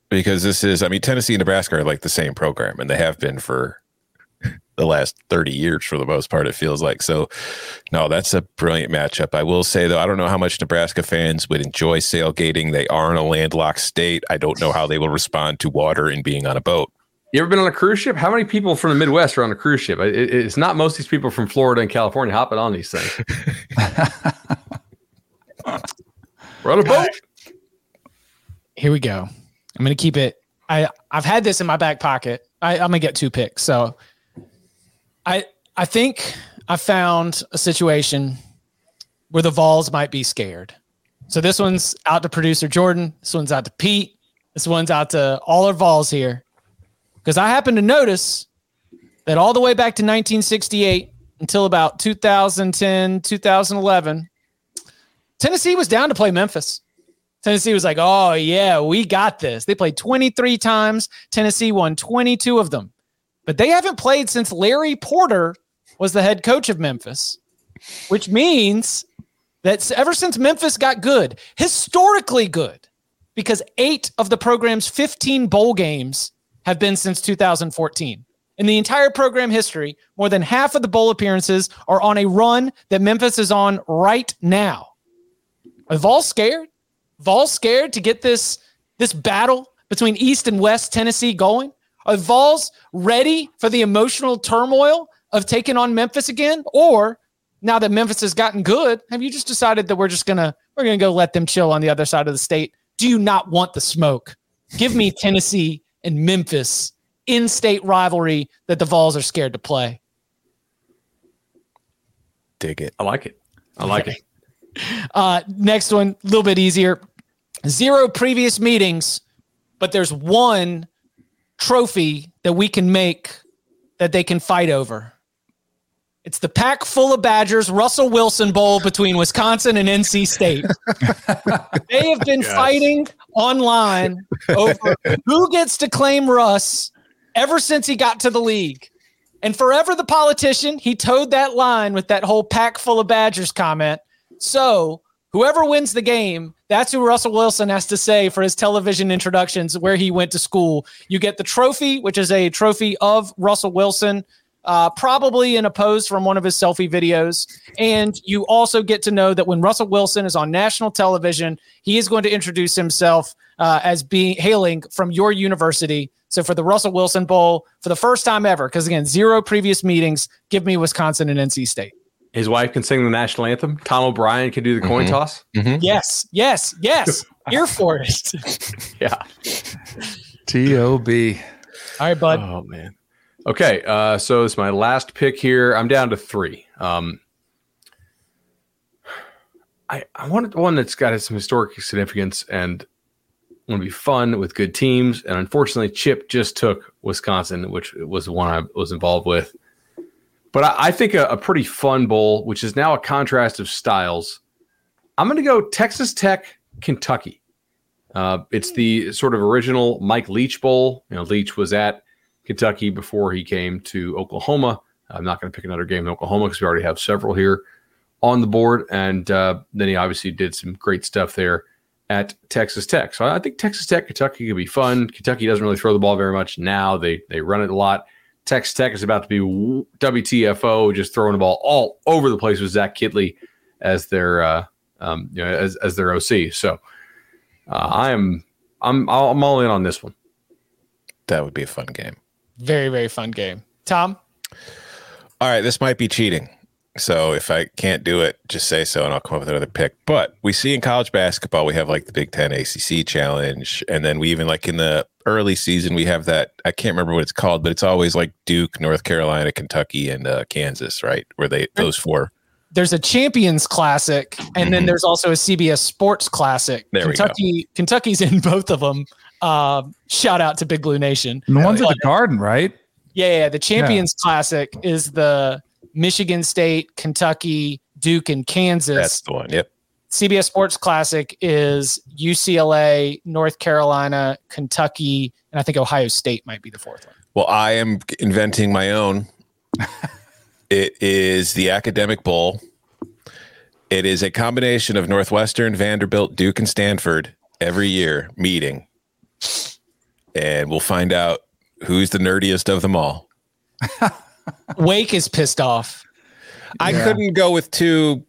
because this is, I mean, Tennessee and Nebraska are like the same program, and they have been for the last 30 years for the most part, it feels like. So, no, that's a brilliant matchup. I will say, though, I don't know how much Nebraska fans would enjoy sailgating. They are in a landlocked state. I don't know how they will respond to water and being on a boat. You ever been on a cruise ship? How many people from the Midwest are on a cruise ship? It, it's not most of these people from Florida and California hopping on these things. [laughs] We're on a boat. Here we go. I'm going to keep it. I I've had this in my back pocket. I, I'm going to get two picks. So I I think I found a situation where the Vols might be scared. So this one's out to producer Jordan. This one's out to Pete. This one's out to all our Vols here. Because I happen to notice that all the way back to 1968 until about 2010, 2011, Tennessee was down to play Memphis. Tennessee was like, oh, yeah, we got this. They played 23 times. Tennessee won 22 of them. But they haven't played since Larry Porter was the head coach of Memphis, which means that ever since Memphis got good, historically good, because eight of the program's 15 bowl games have been since 2014. In the entire program history, more than half of the bowl appearances are on a run that Memphis is on right now. Are Vol scared? Vol scared to get this this battle between East and West Tennessee going? Are Vols ready for the emotional turmoil of taking on Memphis again? Or now that Memphis has gotten good, have you just decided that we're just gonna we're gonna go let them chill on the other side of the state? Do you not want the smoke? Give me Tennessee and Memphis in-state rivalry that the Vols are scared to play. Dig it. I like it. I like it. [laughs] Uh, next one, a little bit easier. Zero previous meetings, but there's one trophy that we can make that they can fight over. It's the pack full of Badgers Russell Wilson Bowl between Wisconsin and NC State. [laughs] they have been yes. fighting online over [laughs] who gets to claim Russ ever since he got to the league. And forever the politician, he towed that line with that whole pack full of Badgers comment. So whoever wins the game, that's who Russell Wilson has to say for his television introductions where he went to school. You get the trophy, which is a trophy of Russell Wilson, uh, probably in a pose from one of his selfie videos. And you also get to know that when Russell Wilson is on national television, he is going to introduce himself uh, as being hailing from your university. So for the Russell Wilson Bowl, for the first time ever, because again, zero previous meetings, give me Wisconsin and NC State. His wife can sing the national anthem. Tom O'Brien can do the coin mm-hmm. toss. Mm-hmm. Yes, yes, yes. [laughs] Here for it. yeah. T O B. All right, bud. Oh man. Okay, uh, so it's my last pick here. I'm down to three. Um, I I wanted one that's got some historic significance and want to be fun with good teams. And unfortunately, Chip just took Wisconsin, which was the one I was involved with. But I, I think a, a, pretty fun bowl, which is now a contrast of styles. I'm going to go Texas Tech, Kentucky. Uh, it's the sort of original Mike Leach Bowl. You know, Leach was at Kentucky before he came to Oklahoma. I'm not going to pick another game in Oklahoma because we already have several here on the board. And uh, then he obviously did some great stuff there at Texas Tech. So I think Texas Tech, Kentucky could be fun. Kentucky doesn't really throw the ball very much now. They they run it a lot. Texas Tech is about to be WTFO, just throwing the ball all over the place with Zach Kittley as their uh, um, you know as, as their OC. So uh, I am I'm I'm all in on this one. That would be a fun game. Very very fun game. Tom. All right, this might be cheating. So if I can't do it, just say so and I'll come up with another pick. But we see in college basketball, we have like the Big Ten ACC challenge. And then we even like in the early season, we have that. I can't remember what it's called, but it's always like Duke, North Carolina, Kentucky, and uh, Kansas, right? Where they, those four. There's a Champions Classic, and then Mhm. there's also a CBS Sports Classic. There we go. Kentucky, Kentucky's in [laughs] both of them. Um, shout out to Big Blue Nation. And the one's at the Garden, right? Yeah, yeah. The Champions Classic is the Michigan State, Kentucky, Duke, and Kansas. That's the one. Yep. CBS Sports Classic is UCLA, North Carolina, Kentucky, and I think Ohio State might be the fourth one. Well, I am inventing my own. [laughs] it is the Academic Bowl. It is a combination of Northwestern, Vanderbilt, Duke, and Stanford every year meeting. And we'll find out who's the nerdiest of them all. [laughs] Wake is pissed off. I Yeah. couldn't go with two,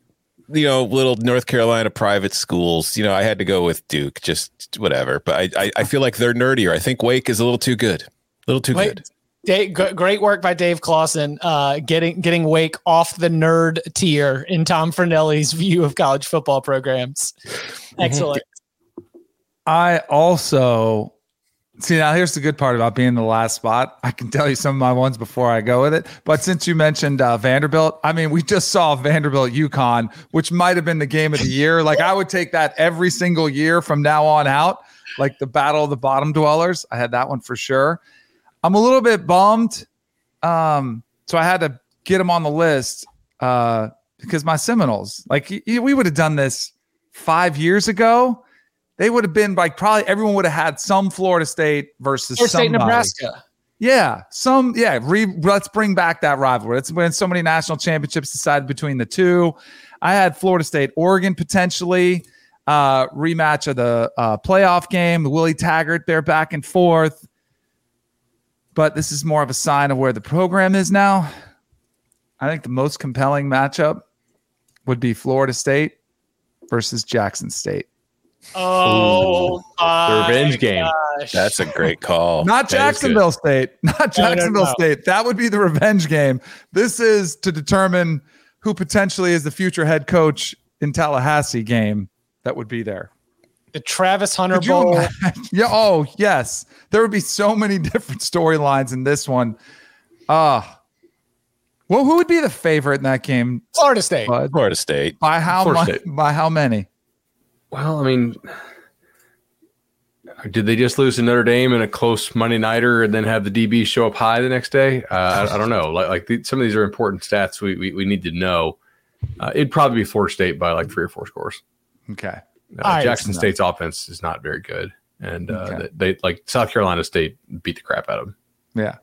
you know, little North Carolina private schools. You know, I had to go with Duke, just whatever. But I, I, I feel like they're nerdier. I think Wake is a little too good. A little too Wait, good. Dave, great work by Dave Clausen, uh, getting getting Wake off the nerd tier in Tom Fornelli's view of college football programs. Excellent. I also see now. Here's the good part about being the last spot. I can tell you some of my ones before I go with it. But since you mentioned uh, Vanderbilt, I mean, we just saw Vanderbilt UConn, which might have been the game of the year. Like I would take that every single year from now on out. Like the battle of the bottom dwellers. I had that one for sure. I'm a little bit bummed. Um, so I had to get them on the list uh, because my Seminoles, like we would have done this five years ago they would have been like probably everyone would have had some Florida State versus Florida State. Nebraska. Yeah, some yeah. Re, let's bring back that rivalry. It's when so many national championships decided between the two. I had Florida State, Oregon potentially uh, rematch of the uh, playoff game. The Willie Taggart, they're back and forth. But this is more of a sign of where the program is now. I think the most compelling matchup would be Florida State versus Jackson State. Oh, The revenge game. gosh. That's a great call. [laughs] Not That is Jacksonville State. [laughs] Not No, no, Jacksonville. State. That would be the revenge game. This is to determine who potentially is the future head coach in Tallahassee game that would be there. The Travis Hunter Could Bowl. imagine? [laughs] Yeah. Oh, yes. There would be so many [laughs] different storylines in this one. Ah. well, who would be the favorite in that game? Florida State. Bud? Florida State. By how much? State. By how many? Well, I mean, did they just lose to Notre Dame in a close Monday nighter and then have the DB show up high the next day? Uh, I, I don't know. Like, like the, some of these are important stats we, we, we need to know. Uh, it'd probably be Florida State by like three or four scores. Okay. Uh, All right. Jackson State's offense is not very good, and uh, Okay. they, they like South Carolina State beat the crap out of them. Yeah.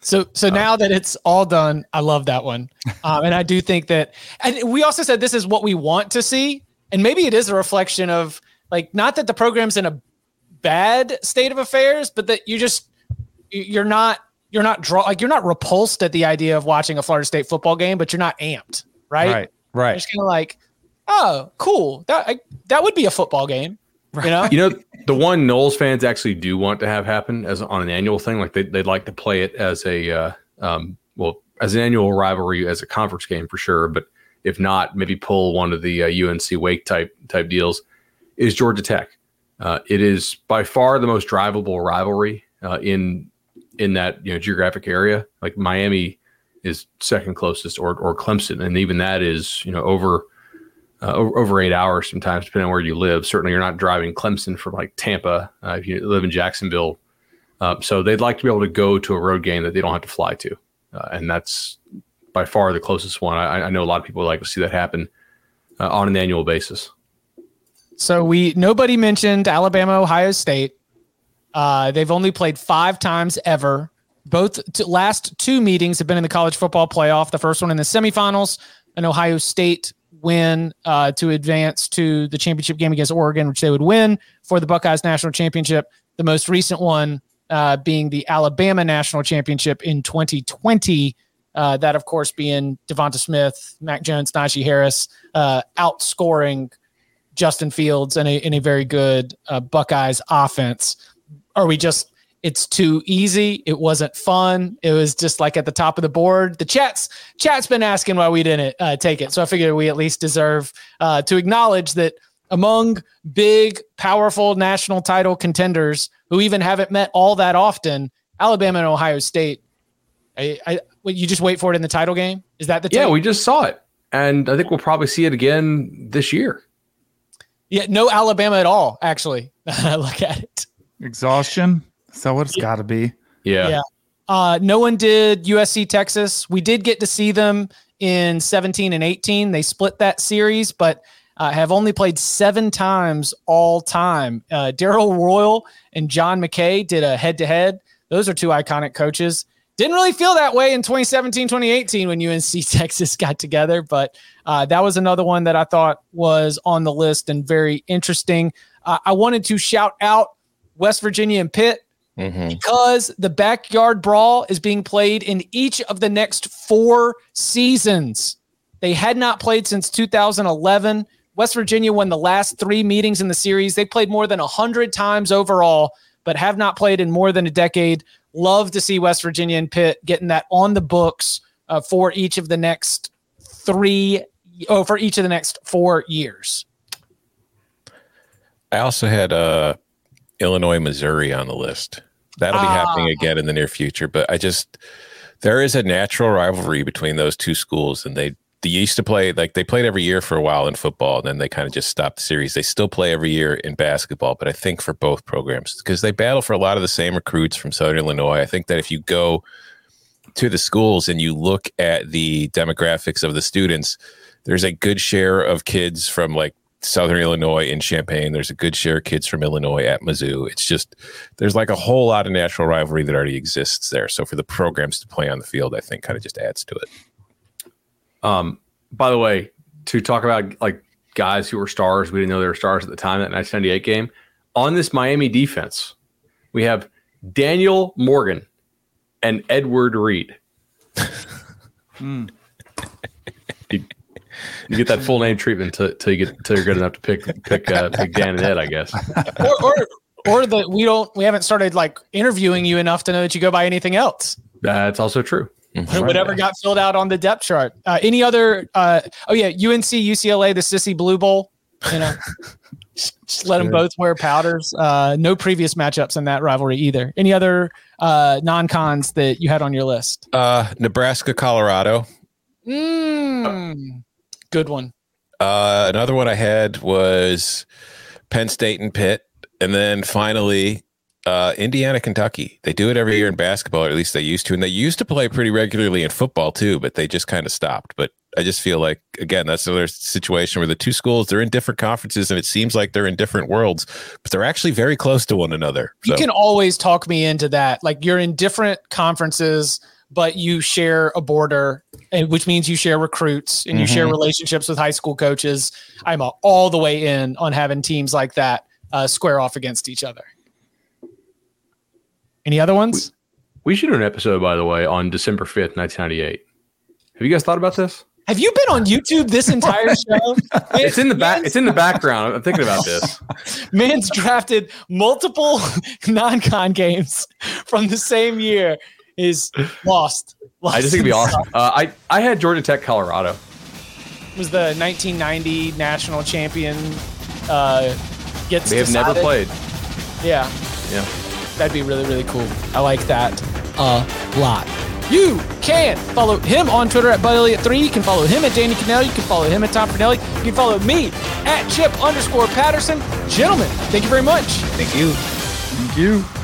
So so now that it's all done, I love that one, [laughs] um, and I do think that. And we also said this is what we want to see, and maybe it is a reflection of like not that the program's in a bad state of affairs, but that you just you- you're not you're not draw like you're not repulsed at the idea of watching a Florida State football game, but you're not amped, right? Right. Right. You're just kind of like, oh, cool. That I, that would be a football game, you know? You know, the one Noles fans actually do want to have happen as on an annual thing. Like they, they'd like to play it as a, uh, um, well, as an annual rivalry, as a conference game for sure. But if not, maybe pull one of the uh, UNC Wake type type deals. Is Georgia Tech? Uh, it is by far the most drivable rivalry uh, in in that you know geographic area. Like Miami is second closest, or or Clemson, and even that is you know over uh, over, eight hours sometimes, depending on where you live. Certainly, you're not driving Clemson from like Tampa uh, if you live in Jacksonville. Uh, so they'd like to be able to go to a road game that they don't have to fly to, uh, and that's by far the closest one. I, I know a lot of people would like to see that happen uh, on an annual basis. So we nobody mentioned Alabama, Ohio State. Uh, they've only played five times ever. Both t- last two meetings have been in the college football playoff. The first one in the semifinals, an Ohio State win uh, to advance to the championship game against Oregon, which they would win for the Buckeyes national championship. The most recent one uh, being the Alabama national championship in 2020. Uh, that, of course, being Devonta Smith, Mac Jones, Najee Harris, uh, outscoring Justin Fields and a, in a very good uh, Buckeyes offense. Are we just It's too easy. It wasn't fun. It was just like at the top of the board. The chats chat's been asking why we didn't uh, take it, so I figured we at least deserve uh, to acknowledge that among big, powerful national title contenders who even haven't met all that often, Alabama and Ohio State. I, I you just wait for it in the title game. Is that the yeah? tape? We just saw it, and I think we'll probably see it again this year. Yeah, no Alabama at all. Actually, [laughs] look at it. Exhaustion. Is that what it's got to be? Yeah. Yeah. Uh, no one did USC Texas. We did get to see them in 17 and 18. They split that series, but uh, have only played seven times all time. Uh, Darrell Royal and John McKay did a head to head. Those are two iconic coaches. Didn't really feel that way in 2017, 2018 when UNC [laughs] Texas got together, but uh, that was another one that I thought was on the list and very interesting. Uh, I wanted to shout out West Virginia and Pitt Mhm. because the backyard brawl is being played in each of the next four seasons. They had not played since 2011. West Virginia won the last three meetings in the series. They played more than 100 times overall, but have not played in more than a decade. Love to see West Virginia and Pitt getting that on the books uh, for each of the next three, oh, for each of the next four years. I also had uh, Illinois, Missouri on the list. That'll be happening ah. again in the near future. But I just there is a natural rivalry between those two schools, and they they used to play like they played every year for a while in football, and then they kind of just stopped the series. They still play every year in basketball, but I think for both programs because they battle for a lot of the same recruits from Southern Illinois. I think that if you go to the schools and you look at the demographics of the students, there's a good share of kids from like Southern Illinois in Champaign. There's a good share of kids from Illinois at Mizzou. It's just there's like a whole lot of natural rivalry that already exists there. So for the programs to play on the field, I think kind of just adds to it. Um, by the way, to talk about like guys who were stars, we didn't know they were stars at the time that 1998 game. On this Miami defense, we have Daniel Morgan and Edward Reed. you, [laughs] you get that full name treatment till, till you get till you're good enough to pick pick uh, pick Dan and Ed, I guess. [laughs] or, or or that we don't we haven't started like interviewing you enough to know that you go by anything else. That's also true. Whatever got filled out on the depth chart. Uh, any other? Uh, oh yeah, UNC UCLA, the Sissy Blue Bowl. You know, [laughs] just, just let them both wear powders. Uh, no previous matchups in that rivalry either. Any other uh, non-cons that you had on your list? Uh, Nebraska, Colorado. Mm, good one. Uh, another one I had was Penn State and Pitt, and then finally uh, Indiana, Kentucky. They do it every year in basketball, or at least they used to, and they used to play pretty regularly in football too, but they just kind of stopped. But I just feel like again that's another situation where the two schools they're in different conferences, and it seems like they're in different worlds, but they're actually very close to one another. You can always talk me into that. Like you're in different conferences, but you share a border, and which means you share recruits and you share relationships with high school coaches. I'm a- all the way in on having teams like that uh, square off against each other. Any other ones? We should do an episode, by the way, on December 5th, 1998. Have you guys thought about this? Have you been on YouTube this entire [laughs] show? It's in the back. It's in the background. I'm thinking about this. [laughs] Man's drafted multiple [laughs] non-con games from the same year. Is lost. I just think it'd be awesome. Uh, I I had Georgia Tech, Colorado. was the 1990 national champion uh, gets They have never played. Yeah, Yeah. that'd be really really cool. I like that a lot. You can follow him on Twitter at Bud Elliott 3 You can follow him at Danny Kanell. You can follow him at Tom Fornelli. You can follow me at Chip underscore Patterson. Gentlemen, thank you very much. Thank you. Thank you.